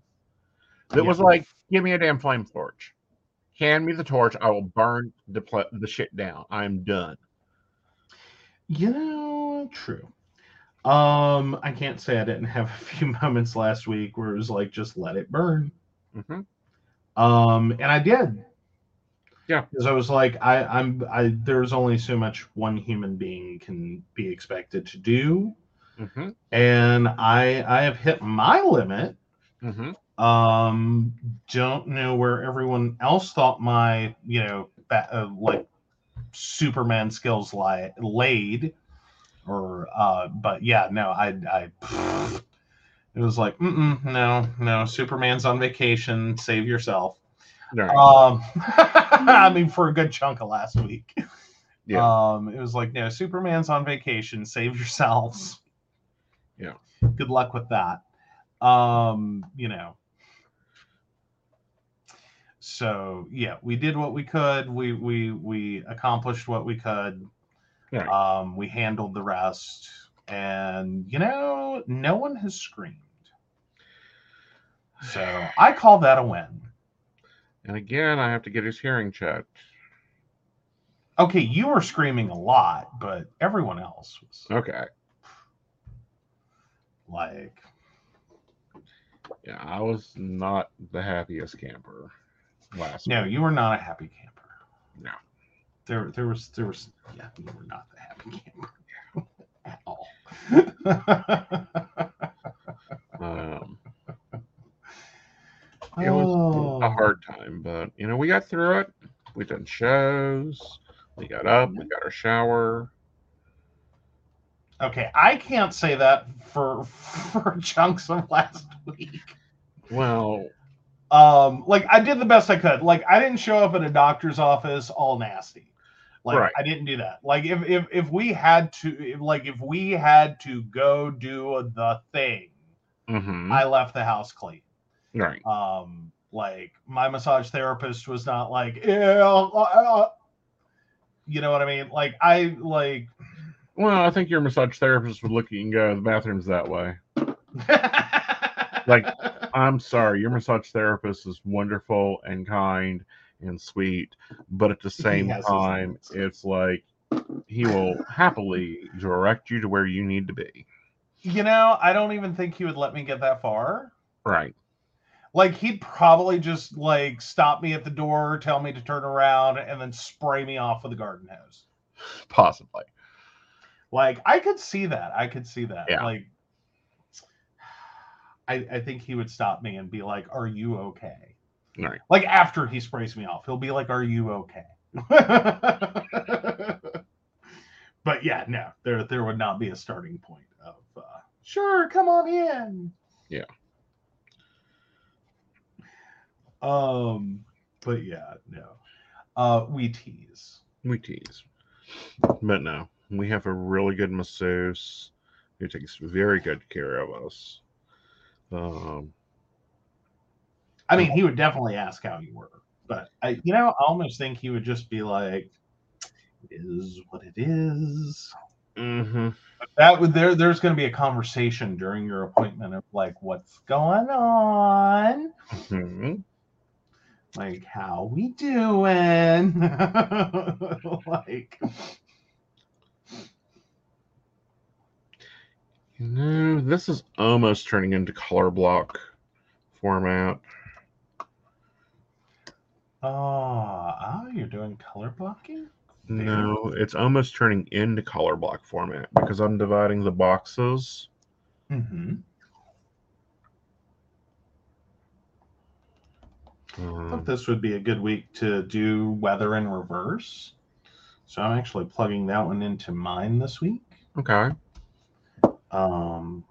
That Yeah. was like, give me a damn flame torch. Hand me the torch. I will burn the pl- the shit down. I'm done. you know true um i can't say i didn't have a few moments last week where it was like just let it burn. Hmm um and i did. Yeah. because i was like i i'm i there's only so much one human being can be expected to do. Hmm and i i have hit my limit. Hmm Um, don't know where everyone else thought my, you know, ba- uh, like Superman skills lie laid, or uh, but yeah, no, I, I, it was like, Mm-mm, no, no, Superman's on vacation. Save yourself. Right. Um, I mean, for a good chunk of last week. Yeah. Um, it was like, no, Superman's on vacation. Save yourselves. Yeah. Good luck with that. Um, you know. So yeah, we did what we could. We we we accomplished what we could. Right. Um, we handled the rest, and you know, no one has screamed. So I call that a win. and again, I have to get his hearing checked. Okay, you were screaming a lot, but everyone else was Okay. like, Yeah, I was not the happiest camper last no, week. you were not a happy camper. No. There, there was, there was, yeah, we were not the happy camper at all. Um, it was a Oh. hard time, but you know, we got through it. We done shows. We got up. We got our shower. Okay, I can't say that for for chunks of last week. Well, Um, like I did the best I could. Like I didn't show up at a doctor's office all nasty. Like Right. I didn't do that. Like if if if we had to, if, like if we had to go do the thing, mhm, I left the house clean. right. Um, like my massage therapist was not like, yeah, uh, uh," you know what I mean? Like I like. Well, I think your massage therapist would look at you and go, "The bathroom's that way." Like, I'm sorry, your massage therapist is wonderful and kind and sweet, but at the same time, it's like he will happily direct you to where you need to be. you know, I don't even think he would let me get that far. Right. Like he'd probably just like stop me at the door, tell me to turn around, and then spray me off with a garden hose. Possibly. Like I could see that. I could see that. Yeah. Like I, I think he would stop me and be like, Are you okay? Right. Like after he sprays me off, he'll be like, Are you okay? but yeah, no, there there would not be a starting point of uh, sure, come on in. Yeah. Um, but yeah, no. Uh we tease. We tease. But no, we have a really good masseuse who takes very good care of us. Um, I mean, he would definitely ask how you were, but I, you know, I almost think he would just be like, "Is what it is." mhm. That would there. There's going to be a conversation during your appointment of like, "What's going on? Mhm. Like, how we doing?" like, You know, this is almost turning into color block format. Oh, ah, you're doing color blocking. No, it's almost turning into color block format because I'm dividing the boxes. Mm-hmm. I Um, thought this would be a good week to do weather in reverse. So I'm actually plugging that one into mine this week. okay. Um,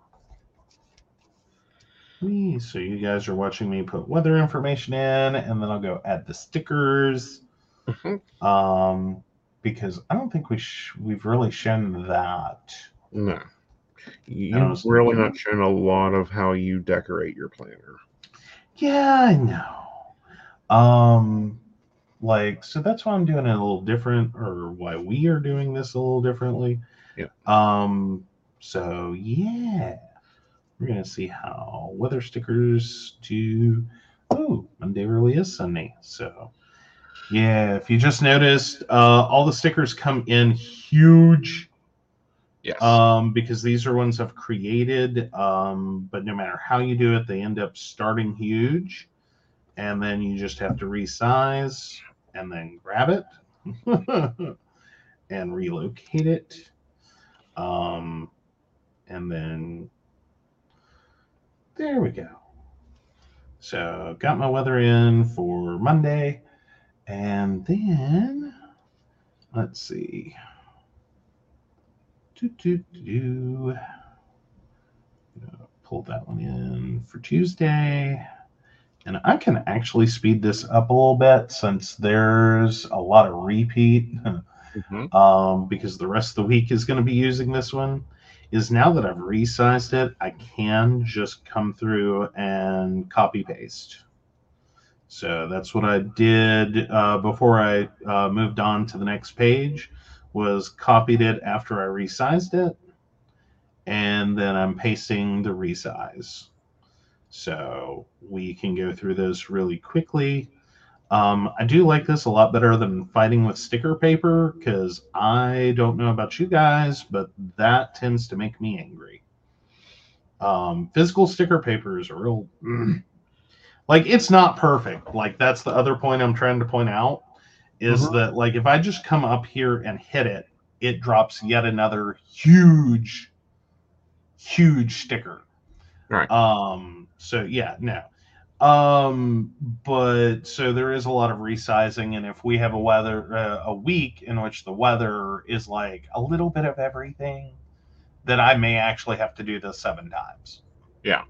so you guys are watching me put weather information in, and then I'll go add the stickers. Mhm. Um, because I don't think we sh- we've really shown that. No. You've really not shown a lot of how you decorate your planner. Yeah, I know. Um, like so that's why I'm doing it a little different, or why we are doing this a little differently. Yeah. Um. So yeah, we're gonna see how weather stickers do. Oh, Monday really is sunny. So yeah, if you just noticed, uh, all the stickers come in huge Yes. um, because these are ones I've created. Um, but no matter how you do it, they end up starting huge, and then you just have to resize and then grab it and relocate it, um, and then there we go. So got my weather in for Monday. And then let's see. Do, do, do. Pull that one in for Tuesday. And I can actually speed this up a little bit since there's a lot of repeat Mhm. um, because the rest of the week is going to be using this one. Is now that I've resized it, I can just come through and copy paste. So that's what I did uh, before I uh, moved on to the next page. Was copied it after I resized it, and then I'm pasting the resize. So we can go through those really quickly. Um, I do like this a lot better than fighting with sticker paper because I don't know about you guys, but that tends to make me angry. Um, physical sticker paper is a real like it's not perfect. Like that's the other point I'm trying to point out is Mhm. that like if I just come up here and hit it, it drops yet another huge, huge sticker. Right. Um. So yeah, no. Um. But so there is a lot of resizing, and if we have a weather uh, a week in which the weather is like a little bit of everything, then I may actually have to do this seven times. Yeah.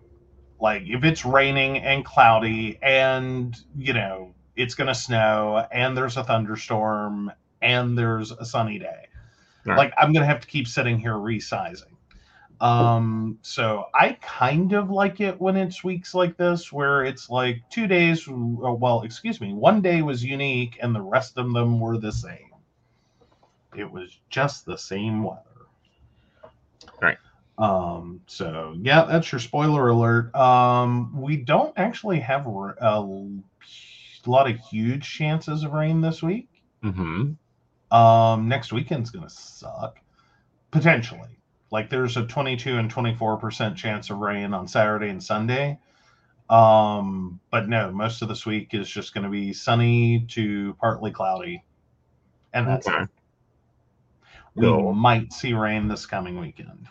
Like if it's raining and cloudy, and you know it's gonna snow, and there's a thunderstorm, and there's a sunny day. Right. Like I'm gonna have to keep sitting here resizing. Um, so I kind of like it when it's weeks like this where it's like two days, uh, well, excuse me, one day was unique and the rest of them were the same. It was just the same weather. Right. Um, so yeah, that's your spoiler alert. Um, we don't actually have a lot of huge chances of rain this week. hmm Um, next weekend's gonna suck. Potentially. Like there's a 22 and 24% chance of rain on Saturday and Sunday. Um, but no, most of this week is just gonna be sunny to partly cloudy. And that's Okay. it. We might see rain this coming weekend.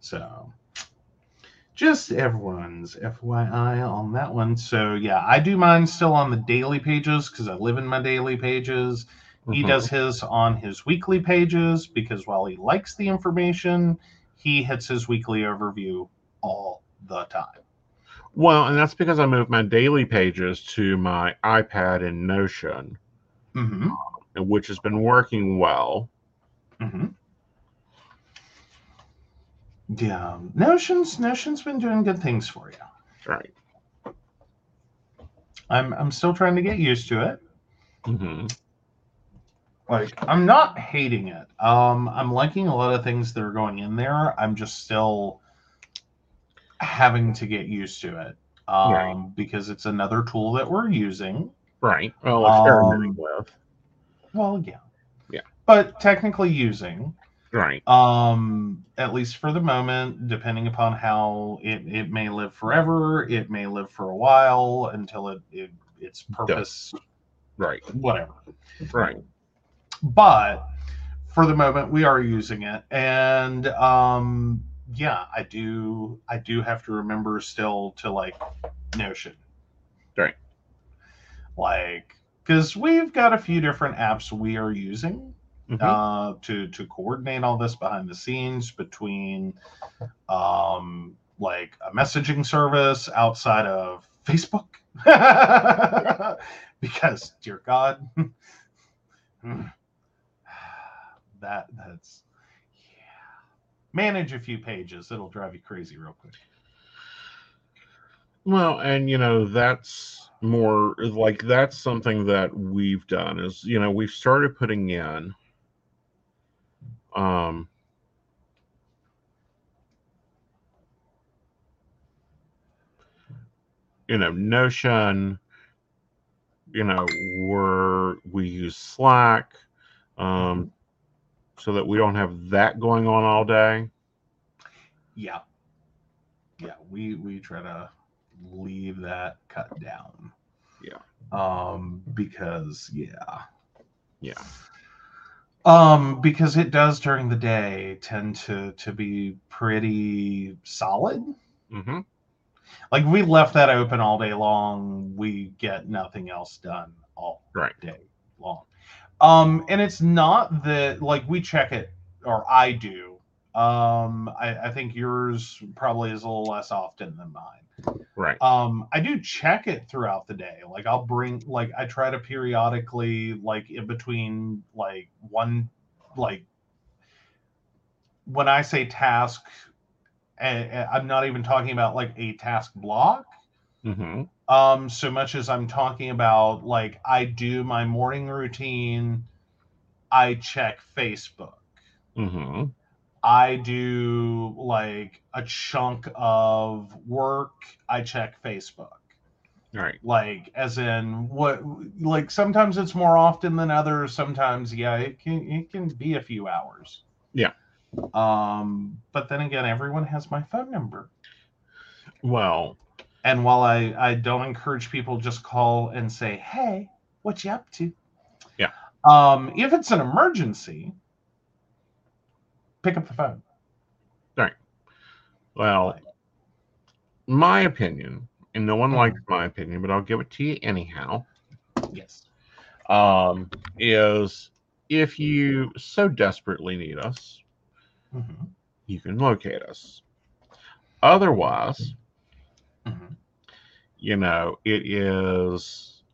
So just everyone's FYI on that one. So yeah, I do mine still on the daily pages because I live in my daily pages. He Mhm. does his on his weekly pages because while he likes the information, he hits his weekly overview all the time. Well, and that's because I moved my daily pages to my iPad in Notion, Mm-hmm. which has been working well. Mm-hmm. Yeah, Notion's Notion's been doing good things for you. Right. I'm I'm still trying to get used to it. hmm Like I'm not hating it. Um, I'm liking a lot of things that are going in there. I'm just still having to get used to it. Um, Right. because it's another tool that we're using. Right. Well, experimenting Um, with. Well, yeah. Yeah. But technically using. Right. Um, at least for the moment, depending upon how it, it may live forever, it may live for a while until it, it its purpose, Right. whatever. Right. But for the moment, we are using it, and um, yeah, I do I do have to remember still to like Notion, Right. Like, because we've got a few different apps we are using Mhm. uh, to to coordinate all this behind the scenes between um, like a messaging service outside of Facebook, because dear God, that that's yeah. Manage a few pages; it'll drive you crazy real quick. Well, and you know, that's more like that's something that we've done is, you know, we've started putting in um you know, Notion, you know, we're we use Slack um so that we don't have that going on all day. Yeah, yeah. We we try to leave that cut down. Yeah. Um, because yeah. Yeah. Um, because it does during the day tend to to be pretty solid. Mhm. Like we left that open all day long, we get nothing else done all Right. day long. Um, and it's not that like we check it, or I do. Um, I, I think yours probably is a little less often than mine. Right. Um, I do check it throughout the day. Like I'll bring like I try to periodically like in between like one like when I say task, and I'm not even talking about like a task block Mm-hmm. um so much as i'm talking about like i do my morning routine i check facebook Mm-hmm. i do like a chunk of work i check facebook Right. like as in what like sometimes it's more often than others sometimes yeah it can it can be a few hours Yeah. um but then again everyone has my phone number Well, And while I, I don't encourage people just call and say, hey, what you up to? Yeah. Um, if it's an emergency, pick up the phone. All right. Well, my opinion, and no one Mhm. likes my opinion, but I'll give it to you anyhow. Yes. Um, is if you so desperately need us, Mhm. you can locate us. Otherwise. You know, it is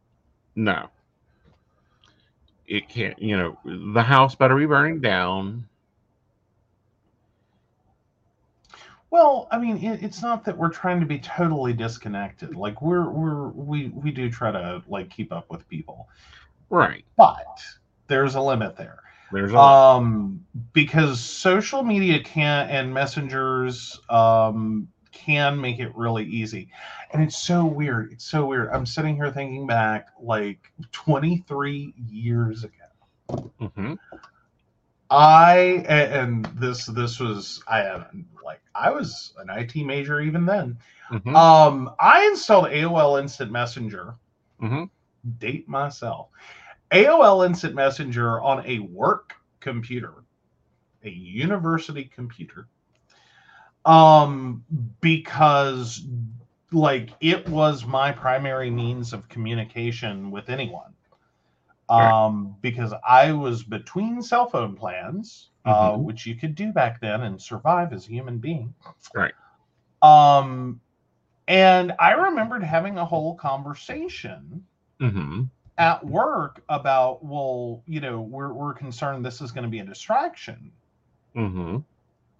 no. It can't, you know, the house better be burning down. Well, I mean, it, it's not that we're trying to be totally disconnected. Like we're we're we we do try to like keep up with people, Right. but there's a limit there. There's a um because social media can and messengers um can make it really easy. And it's so weird. It's so weird. I'm sitting here thinking back like 23 years ago. Hmm i and this this was i like i was an it major even then. Hmm um i installed aol instant messenger. Mhm. date myself. Aol instant messenger on a work computer a university computer um because like it was my primary means of communication with anyone. Um because i was between cell phone plans uh Mhm. which you could do back then and survive as a human being. Right. um and i remembered having a whole conversation hmm at work about well you know we're, we're concerned this is going to be a distraction. Hmm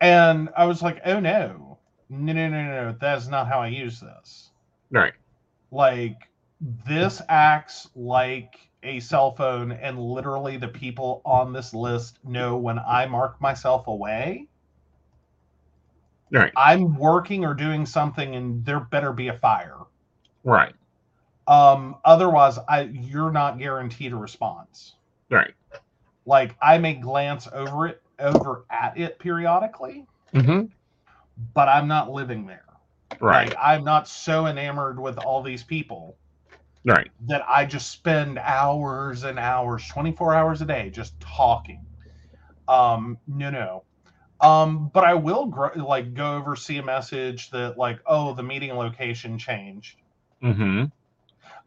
and i was like oh no no no no no that's not how i use this Right. like this acts like a cell phone and literally the people on this list know when i mark myself away Right. i'm working or doing something and there better be a fire Right. um otherwise i you're not guaranteed a response Right. like i may glance over it over at it periodically hmm but i'm not living there Right. like i'm not so enamored with all these people Right. that i just spend hours and hours 24 hours a day just talking um no no um but i will gr- like go over see a message that like oh the meeting location changed Mm-hmm.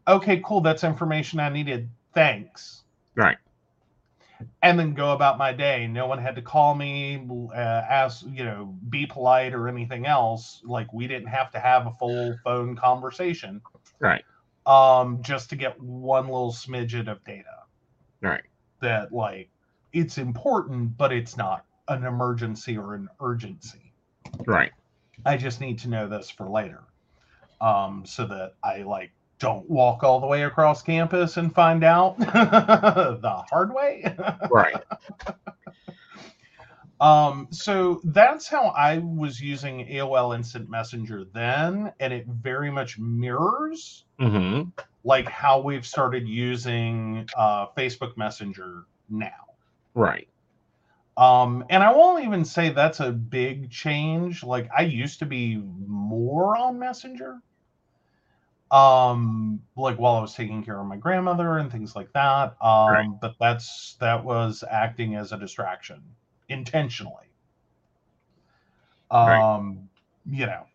okay cool that's information i needed thanks Right. And then go about my day. No one had to call me, uh, ask, you know, be polite or anything else. Like we didn't have to have a full phone conversation, Right. um, just to get one little smidget of data. Right. That like it's important, but it's not an emergency or an urgency. Right. I just need to know this for later, um, so that I like don't walk all the way across campus and find out the hard way. Right. Um, so that's how I was using AOL Instant Messenger then, and it very much mirrors hmm like how we've started using uh, Facebook Messenger now. Right. Um, and I won't even say that's a big change. Like I used to be more on Messenger. Um, like while I was taking care of my grandmother and things like that. Um, Right. but that's that was acting as a distraction intentionally. Right. Um, you know.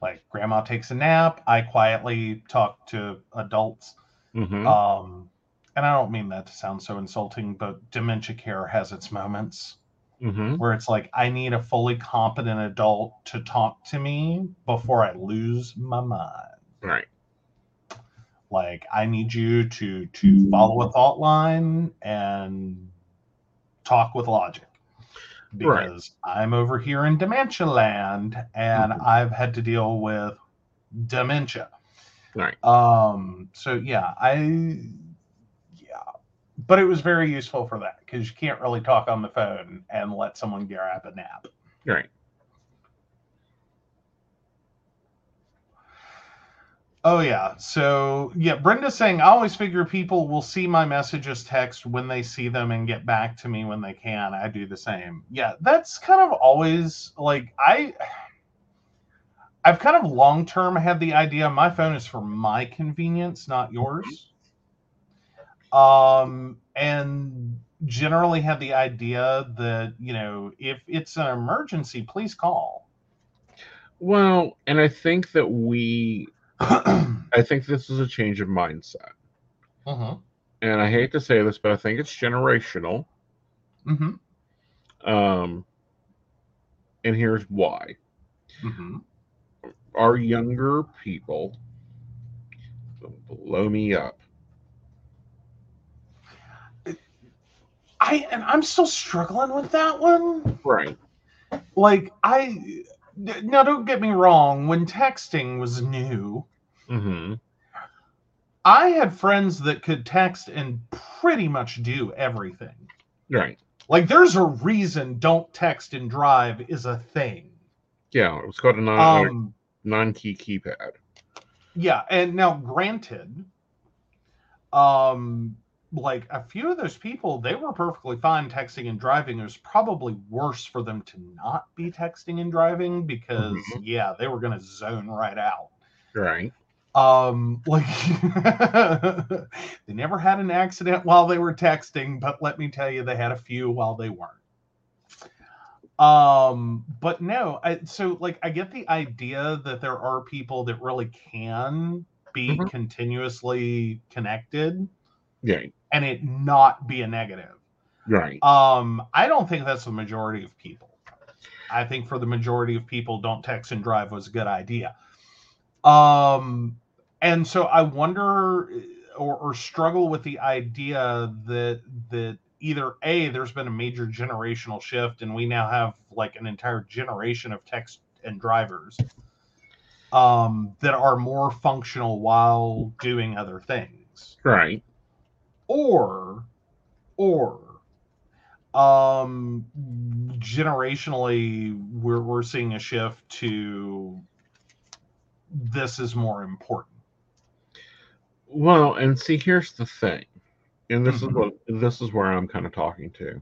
Like grandma takes a nap, I quietly talk to adults. mm-hmm. Um, and I don't mean that to sound so insulting, but dementia care has its moments hmm where it's like I need a fully competent adult to talk to me before I lose my mind. Right. Like I need you to to follow a thought line and talk with logic. Right. Because I'm over here in dementia land and Mhm. I've had to deal with dementia. Right. Um so yeah, I. But it was very useful for that because you can't really talk on the phone and let someone grab a nap. Right. Oh yeah. So yeah, Brenda's saying I always figure people will see my messages text when they see them and get back to me when they can. I do the same. Yeah, that's kind of always like I I've kind of long term had the idea my phone is for my convenience, not mm-hmm. yours. Um and generally had the idea that, you know, if it's an emergency, please call. Well, and I think that we, I think this is a change of mindset. Mhm. And I hate to say this, but I think it's generational. Mhm. Um, and here's why. Mhm. Our younger people blow me up. I and I'm still struggling with that one. Right. Like I now don't get me wrong, when texting was new, hmm I had friends that could text and pretty much do everything. Right. Like there's a reason don't text and drive is a thing. Yeah. It's got a non Um non key keypad. yeah, and now granted, um like a few of those people, they were perfectly fine texting and driving. It was probably worse for them to not be texting and driving because Mhm. yeah, they were gonna zone right out. Right. Um like they never had an accident while they were texting, but let me tell you, they had a few while they weren't. Um, but no, I, so like I get the idea that there are people that really can be Mhm. continuously connected Yeah. And it not be a negative. Right. Um, I don't think that's the majority of people. I think for the majority of people, don't text and drive was a good idea. Um, and so I wonder or, or struggle with the idea that that either a there's been a major generational shift and we now have like an entire generation of text and drivers um, that are more functional while doing other things Right. Or or um generationally we're we're seeing a shift to this is more important Well, and see, here's the thing, and this Mhm. is what this is where I'm kind of talking to,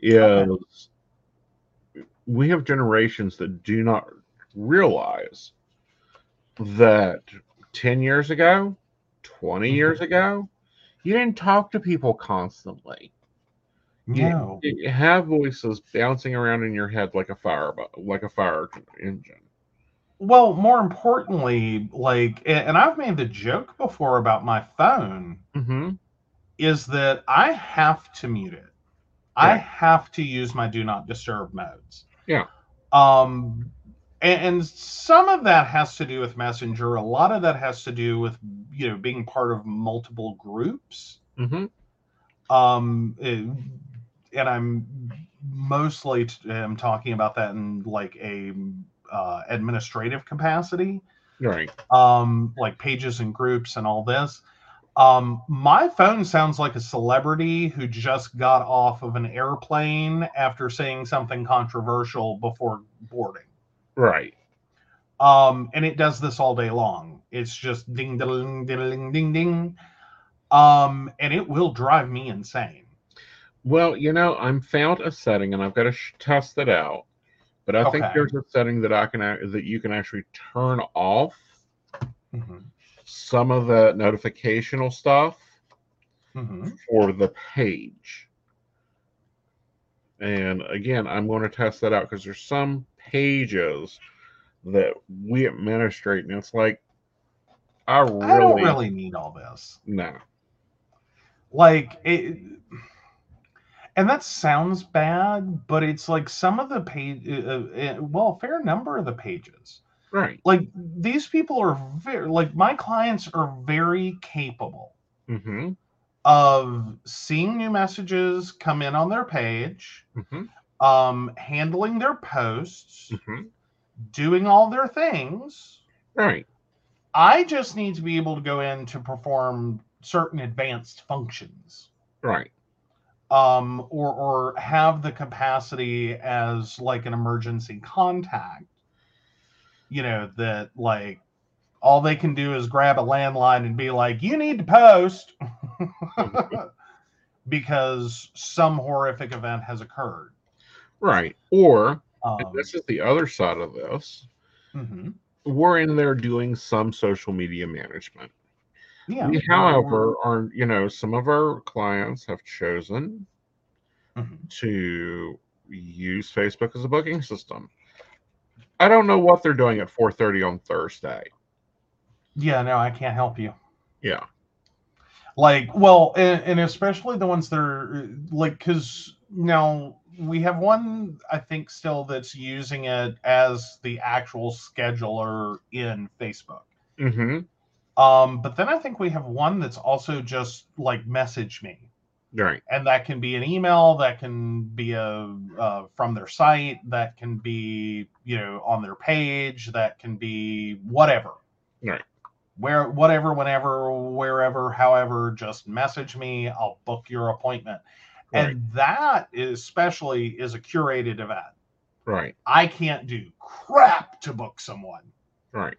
is we have generations that do not realize that ten years ago, 20 Mhm. years ago, you didn't talk to people constantly. You, no you have voices bouncing around in your head like a fire, like a fire engine. well more importantly like and i've made the joke before about my phone Mm-hmm. is that i have to mute it i have to use my do not disturb modes Yeah. um and, some of that has to do with messenger. A lot of that has to do with you know being part of multiple groups. Mm-hmm. um eh, and i'm mostly t- am talking about that in like a uh, administrative capacity. Right. um like pages and groups and all this. Um my phone sounds like a celebrity who just got off of an airplane after saying something controversial before boarding Right. um and it does this all day long it's just ding ding ding ding ding um and it will drive me insane Well, you know, I'm found a setting, and I've got to sh- test it out. But I think there's a setting that I can that you can actually turn off Mhm, some of the notificational stuff mhm. for the page. And again, I'm going to test that out because there's some pages that we administrate, and it's like, I really, I don't really need all this. no. Like it, and that sounds bad, but it's like some of the page, uh, uh, well, a fair number of the pages. Right. Like these people are very, like my clients are very capable Mm-hmm. of seeing new messages come in on their page, Mm-hmm. Um, handling their posts, Mm-hmm. doing all their things. Right. I just need to be able to go in to perform certain advanced functions. Right. um, or or have the capacity as like an emergency contact. You know that like all they can do is grab a landline and be like, "You need to post," because some horrific event has occurred. Right. Or Um, this is the other side of this. mhm. We're in there doing some social media management. Yeah. We, however, are you know some of our clients have chosen Mhm. to use Facebook as a booking system. I don't know what they're doing at 4:30 on Thursday. Yeah. No, I can't help you. Yeah. like well and, and especially the ones that are like because now we have one i think still that's using it as the actual scheduler in facebook Mm-hmm. um but then i think we have one that's also just like message me Right. and that can be an email that can be a uh, from their site that can be you know on their page that can be whatever Right. where whatever whenever wherever however just message me i'll book your appointment and that especially is a curated event Right. i can't do crap to book someone Right.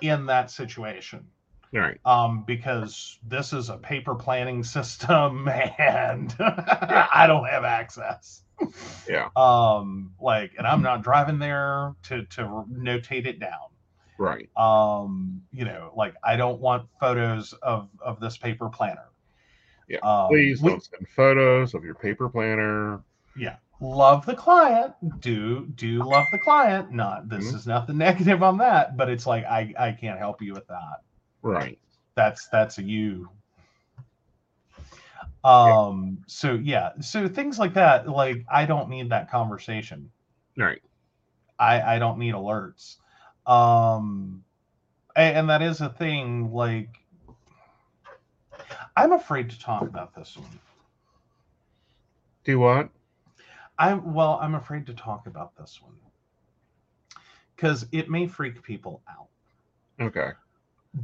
in that situation Right. um, because this is a paper planning system and I don't have access. Yeah. Um, like, and I'm not driving there to to notate it down. Right. Um, you know, like I don't want photos of of this paper planner. Yeah, Um, Please don't send photos of your paper planner. yeah. Love the client. Do do love the client. Not this Mhm. is nothing negative on that but it's like i i can't help you with that. Right. that's that's a you. Um so yeah. So things like that like i don't need that conversation. Right. i i don't need alerts. Um and, and that is a thing like i'm afraid to talk about this one Do what? i'm well i'm afraid to talk about this one because it may freak people out Okay.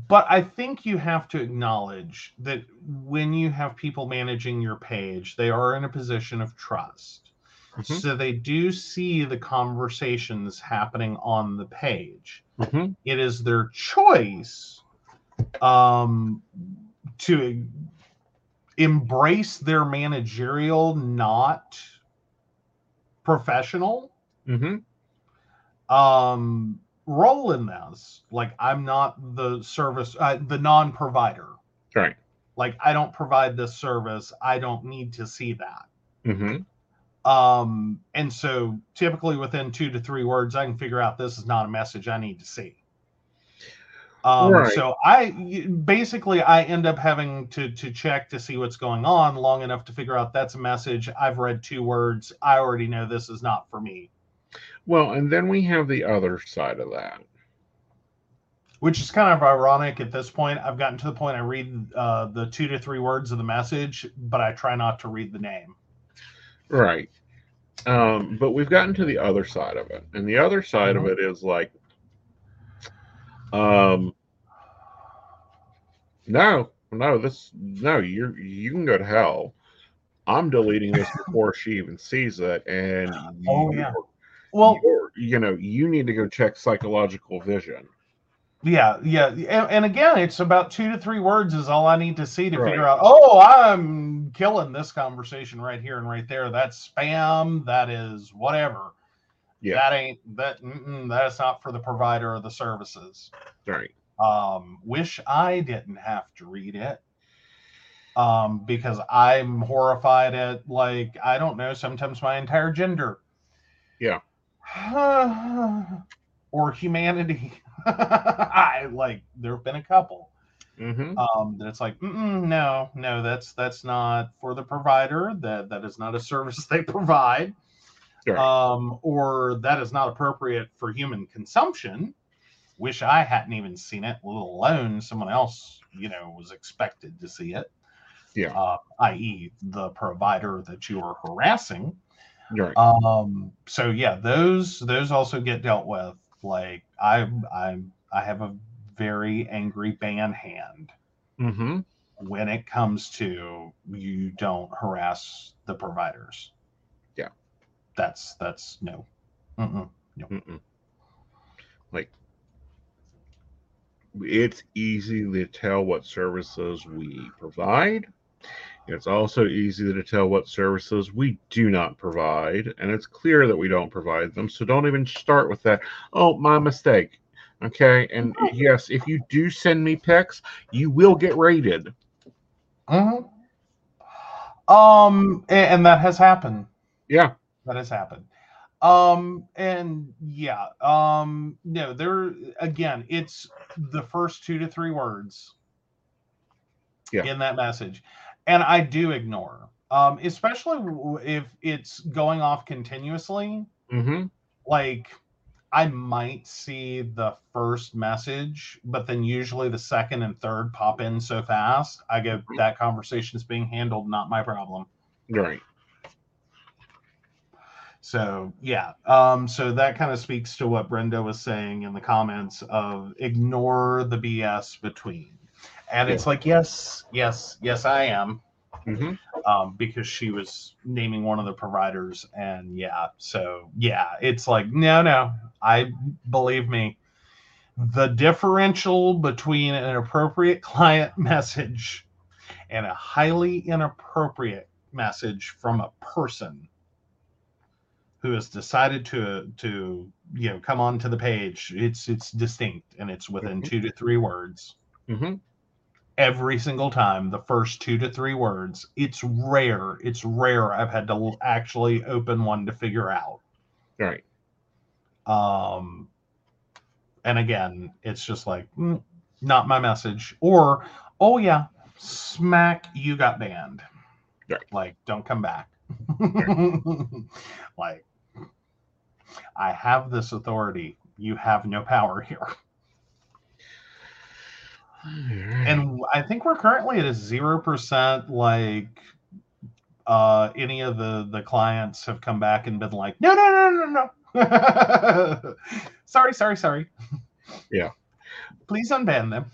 but I think you have to acknowledge that when you have people managing your page, they are in a position of trust. Mhm. So they do see the conversations happening on the page. Mm-hmm. It is their choice um, to embrace their managerial, not professional Mm-hmm. um role in this like i'm not the service uh, the non-provider Right. like i don't provide this service i don't need to see that Mm-hmm. um and so typically within two to three words i can figure out this is not a message i need to see um Right. so I basically i end up having to to check to see what's going on long enough to figure out that's a message i've read two words i already know this is not for me Well, and then we have the other side of that. which is kind of ironic at this point. I've gotten to the point I read uh, the two to three words of the message, but I try not to read the name. Right. Um, but we've gotten to the other side of it. And the other side of it is like, um, no, no, this, no, you're, you can go to hell. I'm deleting this before she even sees it. And, Oh, yeah. Well, you know, you need to go check psychological vision. yeah, yeah, and, and again, it's about two to three words is all I need to see to Right. figure out. Oh, I'm killing this conversation right here and right there. That's spam. That is whatever. Yeah. That ain't that. That's not for the provider of the services. Right. um wish i didn't have to read it um because i'm horrified at like i don't know sometimes my entire gender Yeah. or humanity. I like there have been a couple Mm-hmm. um, that it's like no, no, that's that's not for the provider. That that is not a service they provide, Right. um, or that is not appropriate for human consumption. Wish I hadn't even seen it, let alone someone else, you know, was expected to see it. Yeah. Uh, i.e., the provider that you are harassing. right. Um, so yeah, those those also get dealt with. Like I I I have a very angry ban hand mm-hmm. when it comes to you don't harass the providers. Yeah. That's that's no. Mm-mm. Mm-mm. Like, it's easy to tell what services we provide. It's also easy to tell what services we do not provide, and it's clear that we don't provide them. So don't even start with that. Oh, my mistake. Okay. And yes, if you do send me pics, you will get rated. Mhm. Um, a- and, that has happened. Yeah. That has happened. Um, and yeah, um, no, there again, it's the first two to three words Yeah. in that message, and I do ignore, um, especially if it's going off continuously. Mm-hmm. Like, I might see the first message, but then usually the second and third pop in so fast. I go, that conversation is being handled, not my problem. Right. So yeah, um, so that kind of speaks to what Brenda was saying in the comments of ignore the BS between, and it's like yes, yes, yes, I am, Mm-hmm. um, because she was naming one of the providers, and yeah, so yeah, it's like no, no, I believe me, the differential between an appropriate client message and a highly inappropriate message from a person who has decided to to you know come onto the page it's it's distinct and it's within Mhm. two to three words Mm-hmm. every single time the first two to three words it's rare it's rare i've had to actually open one to figure out Right. um and again it's just like mm, not my message or oh yeah smack you got banned Right. like don't come back like i have this authority. You have no power here. And i think we're currently at a zero percent like uh any of the the clients have come back and been like no no no no no sorry sorry sorry. Yeah. please unban them.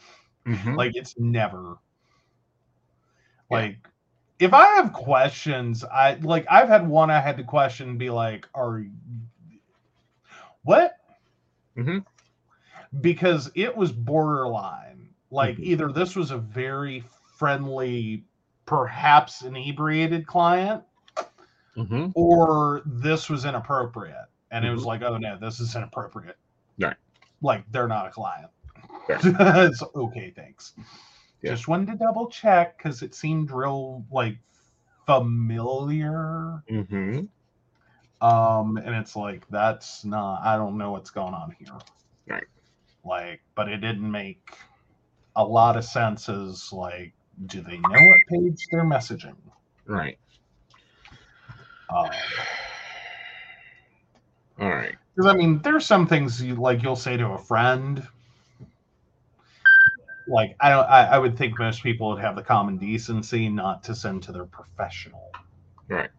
Mhm. like it's never. Yeah. like if i have questions i like i've had one i had to question be like are what Mhm. because it was borderline like Mhm. either this was a very friendly perhaps inebriated client Mhm. or this was inappropriate and it was like oh no this is inappropriate Right. like they're not a client it's okay thanks Yeah. just wanted to double check because it seemed real like familiar Mhm. Um and it's like that's not i don't know what's going on here Right. like but it didn't make a lot of sense as like do they know what page they're messaging Right. um, All right. Because I mean, there's some things you like you'll say to a friend. Like I don't, I, I would think most people would have the common decency not to send to their professional. Right.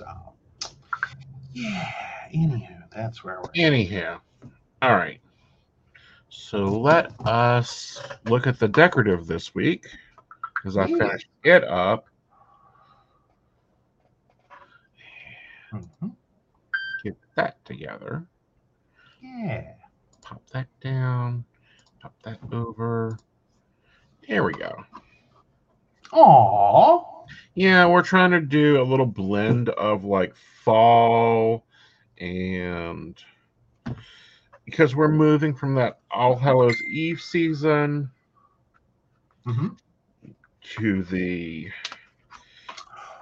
So, yeah. Anywho, that's where we're. Anyhow, all right. So let us look at the decorative this week because I Yeah. finished it up. Mhm. Get that together. Yeah. Pop that down. Pop that over. There we go. Aw. Yeah, we're trying to do a little blend of like fall and because we're moving from that All Hallows Eve season Mhm. to the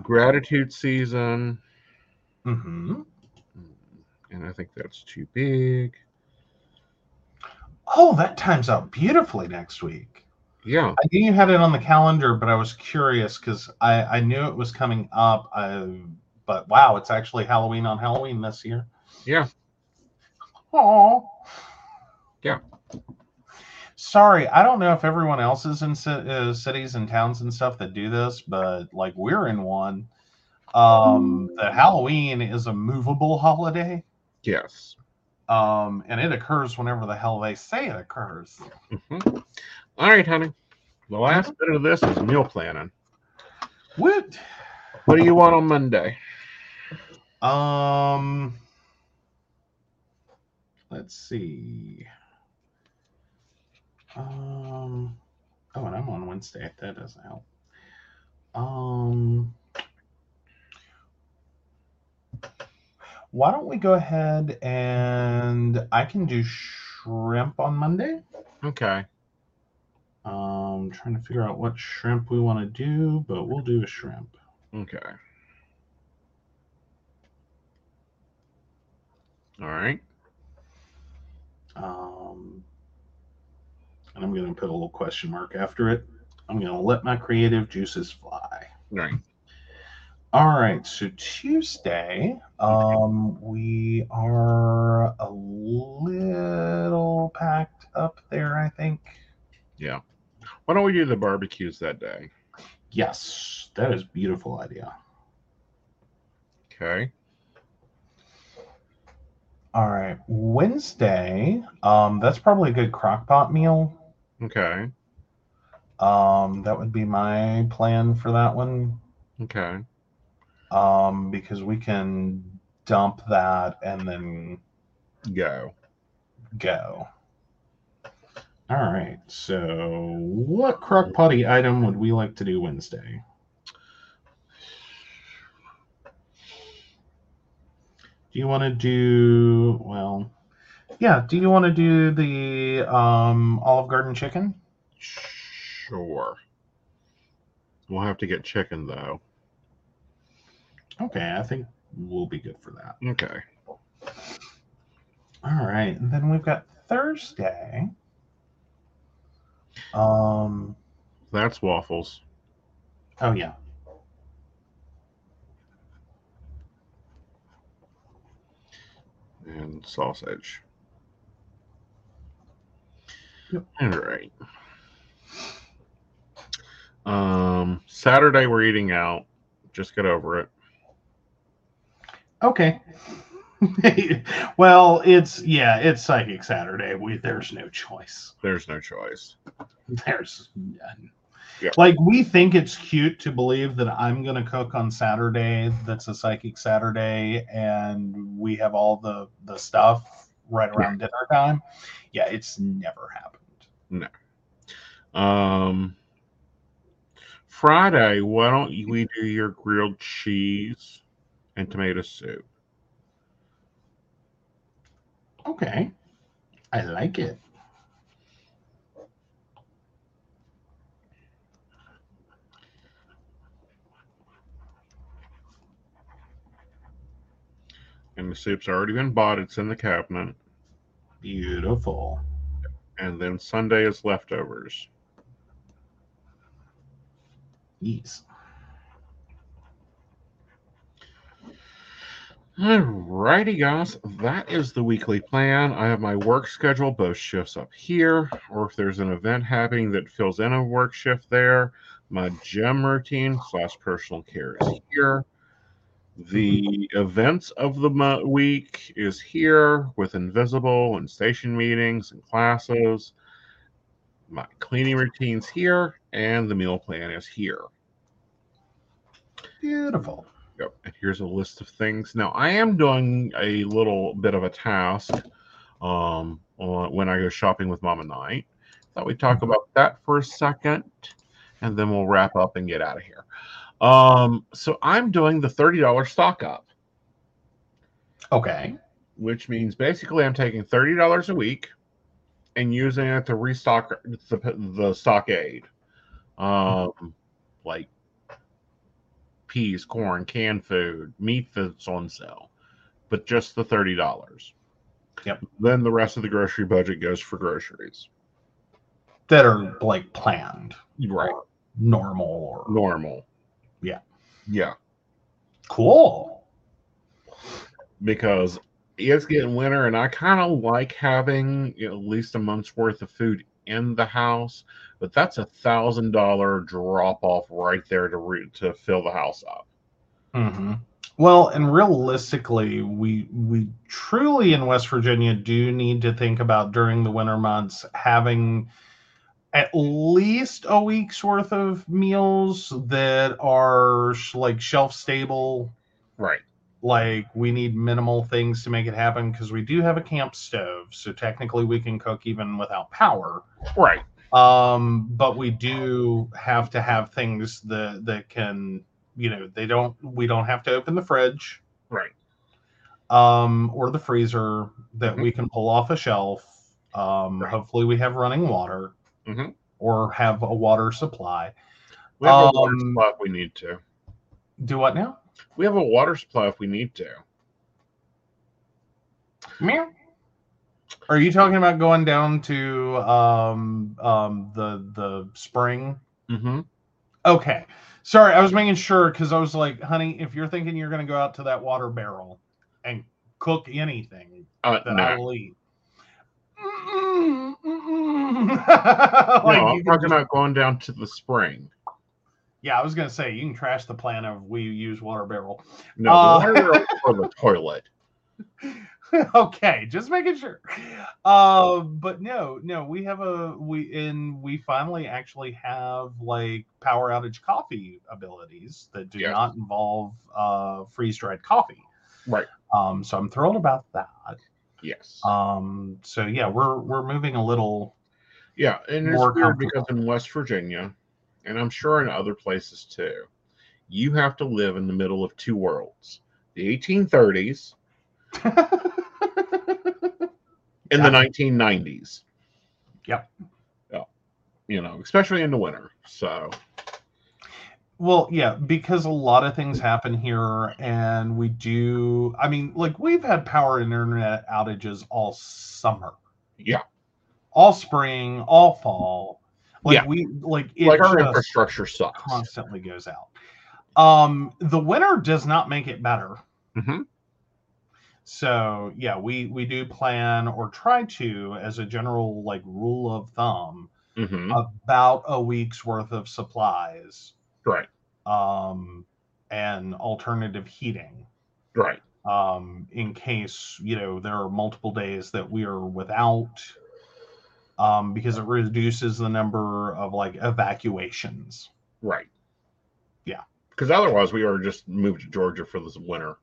gratitude season. Mm-hmm. and I think that's too big. Oh, that times out beautifully next week. Yeah, I knew you had it on the calendar, but I was curious because I, I knew it was coming up. I, but wow, it's actually Halloween on Halloween this year. Yeah. Oh. Yeah. Sorry, I don't know if everyone else is in uh, cities and towns and stuff that do this, but like we're in one. Um, the Halloween is a movable holiday. yes. Um, and it occurs whenever the hell they say it occurs. Mhm. All right, honey. The last bit of this is meal planning. What? What do you want on Monday? Um, let's see. Um, oh, and I'm on Wednesday. That doesn't help. Um, why don't we go ahead and I can do shrimp on Monday. Okay. Um, trying to figure out what shrimp we want to do, but we'll do a shrimp. Okay. All right. Um, and I'm going to put a little question mark after it. I'm going to let my creative juices fly. Right. All right, so Tuesday, um, we are a little packed up there, I think. Yeah. Why don't we do the barbecues that day? Yes, that is a beautiful idea. Okay. All right, Wednesday, um, that's probably a good crock pot meal. Okay. Um, that would be my plan for that one. Okay. um, because we can dump that and then Go. go. All right. So, what crock potty item would we like to do Wednesday? Do you want to do well? Yeah. Do you want to do the um, Olive Garden chicken? Sure. We'll have to get chicken though. Okay, I think we'll be good for that. Okay. All right, and then we've got Thursday. Um. That's waffles. Oh yeah. and sausage. Yep. All right. Um, Saturday we're eating out. Just get over it. Okay. well, it's yeah, it's Psychic Saturday. We there's no choice. There's no choice. There's none. Yeah. Like we think it's cute to believe that I'm gonna cook on Saturday. That's a Psychic Saturday, and we have all the the stuff right around dinner time. Yeah, it's never happened. No. Um, Friday, why don't we do your grilled cheese and tomato soup? Okay, I like it. And the soup's already been bought. It's in the cabinet. Beautiful. And then Sunday is leftovers. Yes. Alrighty, guys. That is the weekly plan. I have my work schedule, both shifts up here, or if there's an event happening that fills in a work shift there, my gym routine slash personal care is here. The events of the week is here with Invisible and station meetings and classes. My cleaning routine's here, and the meal plan is here. Beautiful. Yep. And here's a list of things. Now I am doing a little bit of a task um, on, when I go shopping with Mama Knight. Thought we'd talk about that for a second, and then we'll wrap up and get out of here. Um, so I'm doing the thirty dollars stock up, Okay. which means basically I'm taking thirty dollars a week and using it to restock the the stockade, um, like peas, corn, canned food, meat that's on sale. but just the thirty dollars. Yep. Then the rest of the grocery budget goes for groceries. that are like planned, Right. or normal, or Normal. Yeah. Yeah. cool. Because it's getting winter and I kind of like having you know, at least a month's worth of food in the house, but that's a thousand dollar drop off right there to root to fill the house up. hmm Well, and realistically, we we truly in West Virginia do need to think about during the winter months having at least a week's worth of meals that are sh- like shelf stable. Right. Like we need minimal things to make it happen because we do have a camp stove, so technically we can cook even without power. Right. um but we do have to have things that that can you know they don't we don't have to open the fridge Right. um or the freezer that we can pull off a shelf um Right. hopefully we have running water Mhm. or have a water supply We have a water Um, supply if we need to. do what now We have a water supply if we need to. Meow. are you talking about going down to um um the the spring Mm-hmm. Okay. Sorry, I was making sure because I was like, honey, if you're thinking you're going to go out to that water barrel and cook anything Uh, that no, I will eat. Mm-mm, mm-mm. no, I'm talking just- about going down to the spring. Yeah, I was going to say, you can trash the plan of we use water barrel. No, Uh, water for the toilet. okay, just making sure. Uh, but no, no, we have a we and we finally actually have like power outage coffee abilities that do Yes. not involve uh freeze dried coffee. Right. Um, so I'm thrilled about that. Yes. Um, so yeah, we're we're moving a little. yeah, and it's weird because in West Virginia, and I'm sure in other places too, you have to live in the middle of two worlds: the 1830s and the 1990s. Yep. Yeah. You know, especially in the winter. So Well, yeah, because a lot of things happen here, and we do. I mean, like we've had power and internet outages all summer. yeah, all spring, all fall. Like Yeah. we like it like our infrastructure sucks. constantly goes out. Um, the winter does not make it better. Mhm. So yeah, we we do plan or try to, as a general like rule of thumb, hmm about a week's worth of supplies, Right. um, and alternative heating. Right. um, in case you know there are multiple days that we are without um, because it reduces the number of like evacuations Right. Yeah. Because otherwise, we are just moved to Georgia for this winter.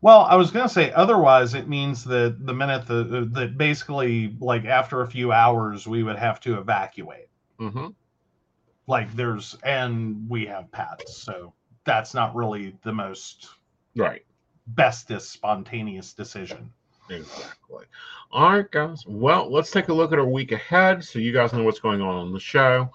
well i was going to say otherwise it means that the minute the that basically like after a few hours we would have to evacuate Mm-hmm. like there's and we have pets so that's not really the most Right. bestest spontaneous decision Exactly. All right, guys. Well, let's take a look at our week ahead so you guys know what's going on on the show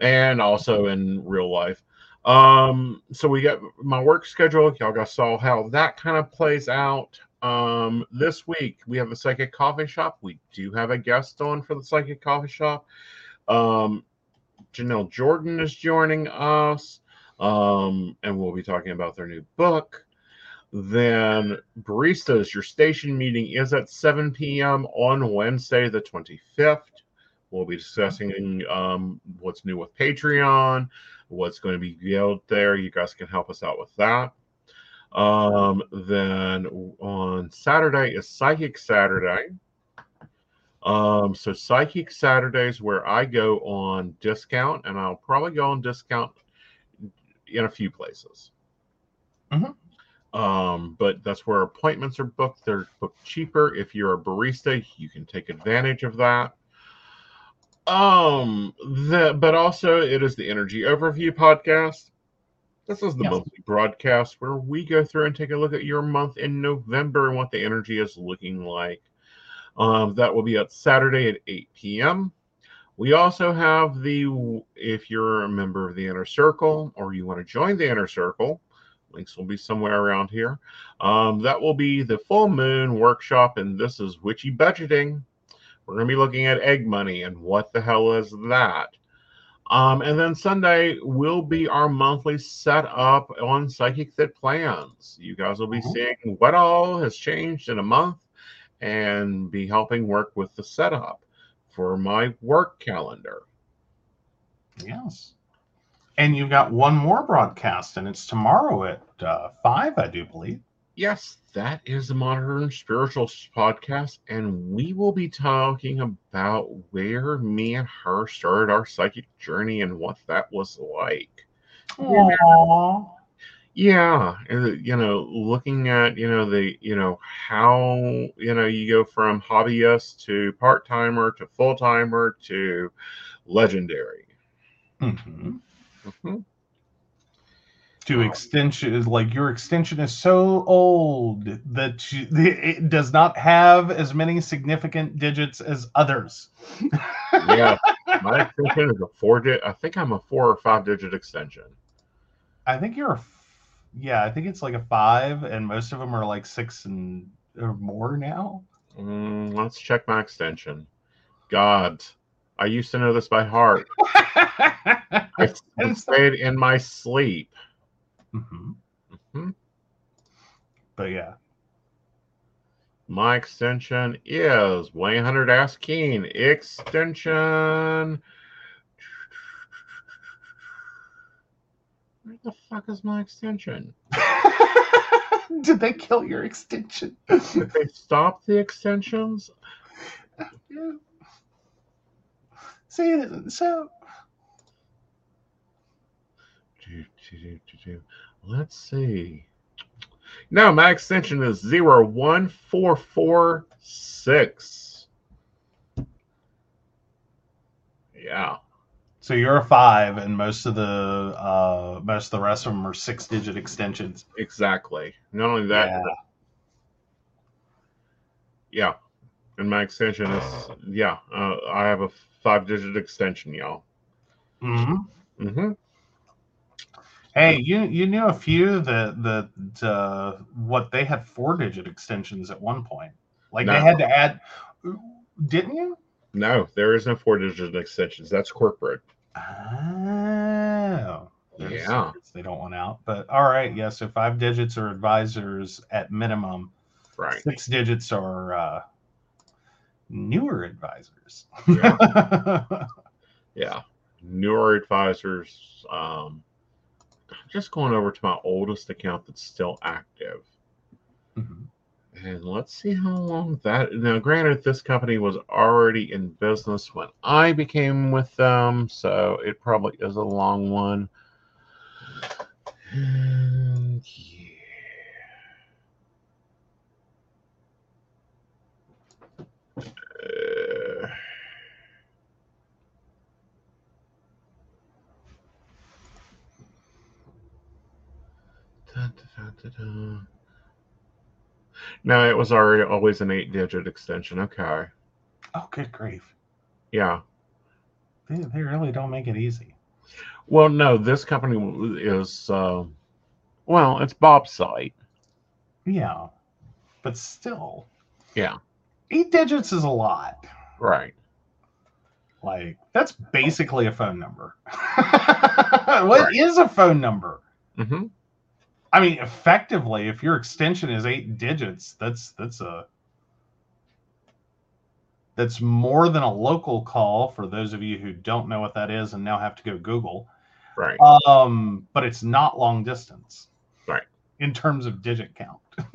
and also in real life. Um, so we got my work schedule. Y'all guys saw how that kind of plays out. Um, this week we have the psychic coffee shop. We do have a guest on for the psychic coffee shop. Um, Janelle Jordan is joining us. Um, and we'll be talking about their new book. Then baristas, your station meeting is at 7 p.m. on Wednesday, the 25th. We'll be discussing um, what's new with Patreon, what's going to be out there. You guys can help us out with that. Um, then on Saturday is Psychic Saturday. Um, so Psychic Saturdays where I go on discount, and I'll probably go on discount in a few places. Um, but that's where appointments are booked. They're booked cheaper. If you're a barista, you can take advantage of that. Um, the but also it is the Energy Overview podcast. This is the Yes. monthly broadcast where we go through and take a look at your month in November and what the energy is looking like. Um, that will be at Saturday at 8 p.m. We also have the if you're a member of the inner circle or you want to join the inner circle, Links will be somewhere around here. Um, that will be the full moon workshop, and this is witchy budgeting. We're going to be looking at egg money and what the hell is that. Um, and then Sunday will be our monthly setup on Psychic Fit plans. You guys will be Mhm. seeing what all has changed in a month and be helping work with the setup for my work calendar. Yes. And you've got one more broadcast, and it's tomorrow at uh, five, I do believe. Yes, that is the Modern Spirituals podcast, and we will be talking about where me and her started our psychic journey and what that was like. Aww. Yeah, and, uh, you know, looking at you know the you know how you know you go from hobbyist to part timer to full timer to legendary. hmm Mhm. To extension, like your extension is so old that you, it does not have as many significant digits as others. Yeah, my extension is a four digit. I think I'm a four or five digit extension. I think you're f- yeah, I think it's like a five, and most of them are like six and or more now. Mm, let's check my extension. God, I used to know this by heart. I It's- would say it in my sleep. Mhm. Mhm. But yeah, My extension is 100 Ask Keen. Extension. Where the fuck is my extension? did they kill your extension? Did they stop the extensions? Yeah. See, so Do, do, do, do, do. Let's see. No, my extension is 01446. Yeah. so you're a five, and most of the uh most of the rest of them are six digit extensions. Exactly. Not only that, Yeah. yeah. And my extension is yeah. Uh, I have a five-digit extension, y'all. Mm-hmm. Mm-hmm. Hey, you you knew a few that that uh, what they had four digit extensions at one point. Like they had to add, didn't you? No, there is no four-digit extensions. That's corporate. Oh, Yeah. they don't want out. But all right, yeah. So five digits are advisors at minimum. Right. Six digits are uh, newer advisors. Yeah. Newer advisors. Um, just going over to my oldest account that's still active. Mhm. And let's see how long that. Now, granted, this company was already in business when I became with them, so it probably is a long one. And yeah. Uh, da, da, da, da, da. No, it was already always an eight digit extension. Okay. Oh, good grief! Yeah. They, they really don't make it easy. Well, no, this company is, uh, well, it's Bob's site. Yeah, but still, Yeah. Eight digits is a lot. Right. Like that's basically a phone number. What is Right. a phone number? hmm I mean, effectively, if your extension is eight digits, that's that's a that's more than a local call for those of you who don't know what that is and now have to go Google. Right. Um, but it's not long distance. Right. In terms of digit count. Just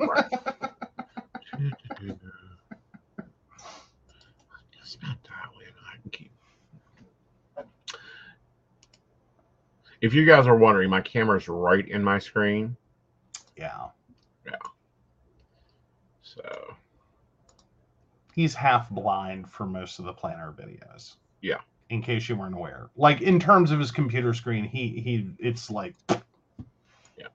about that way, and I can keep. If you guys are wondering, my camera's right in my screen. Yeah. Yeah. So, He's half blind for most of the planner videos. Yeah. In case you weren't aware. Like in terms of his computer screen, he he it's like Yeah.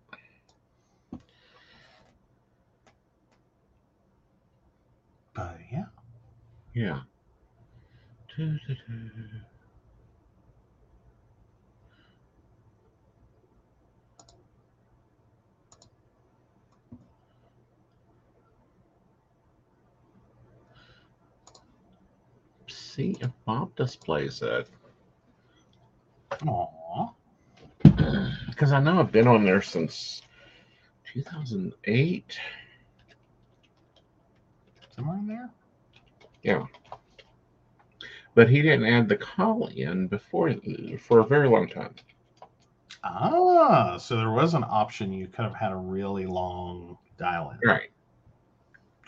But yeah. yeah. See if Bob displays it. Aw. Because I know I've been on there since 2008. Somewhere in there? Yeah. But he didn't add the call in before for a very long time. Ah, so there was an option you could have had a really long dial in Right.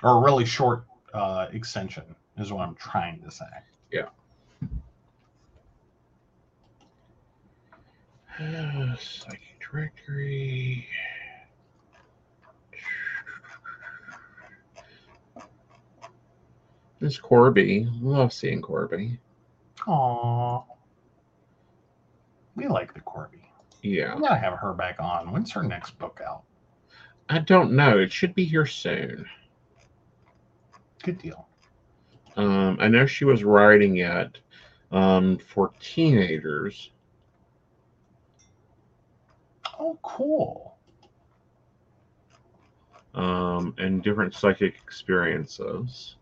or a really short uh, extension, is what I'm trying to say. Uh, Psychic directory. There's Corby. Love seeing Corby. Aw. We like the Corby. Yeah. We gotta have her back on. When's her next book out? I don't know. It should be here soon. Good deal. Um, I know she was writing it um, for teenagers. Oh, cool. um, and different psychic experiences.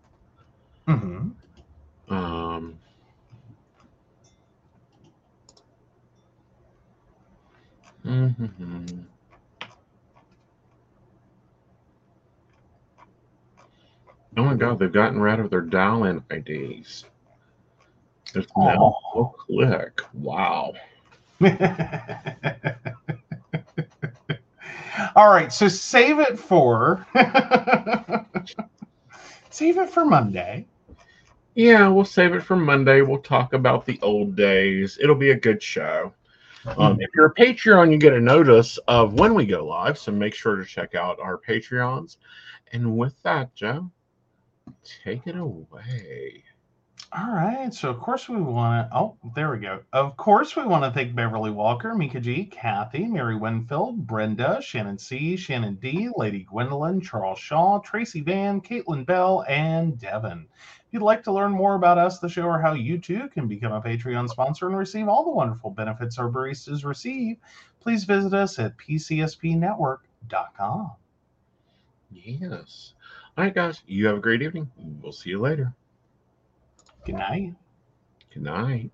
Mm-hmm. Um, mhm. Oh my god, they've gotten rid of their dial-in IDs. There's now Oh. click. Wow. All right, so save it for save it for Monday. Yeah, we'll save it for Monday. We'll talk about the old days. It'll be a good show. Um, if you're a Patreon, you get a notice of when we go live. So make sure to check out our Patreons. And with that, Joe, take it away. All right, so of course we want to. Oh, there we go. Of course we want to thank Beverly Walker, Mika G, Kathy, Mary Winfield, Brenda, Shannon C, Shannon D, Lady Gwendolyn, Charles Shaw, Tracy Vann, Caitlin Bell, and Devin. If you'd like to learn more about us, the show, or how you too can become a Patreon sponsor and receive all the wonderful benefits our baristas receive, please visit us at pcspnetwork.com. Yes. All right, guys. You have a great evening. We'll see you later. Good night. Good night.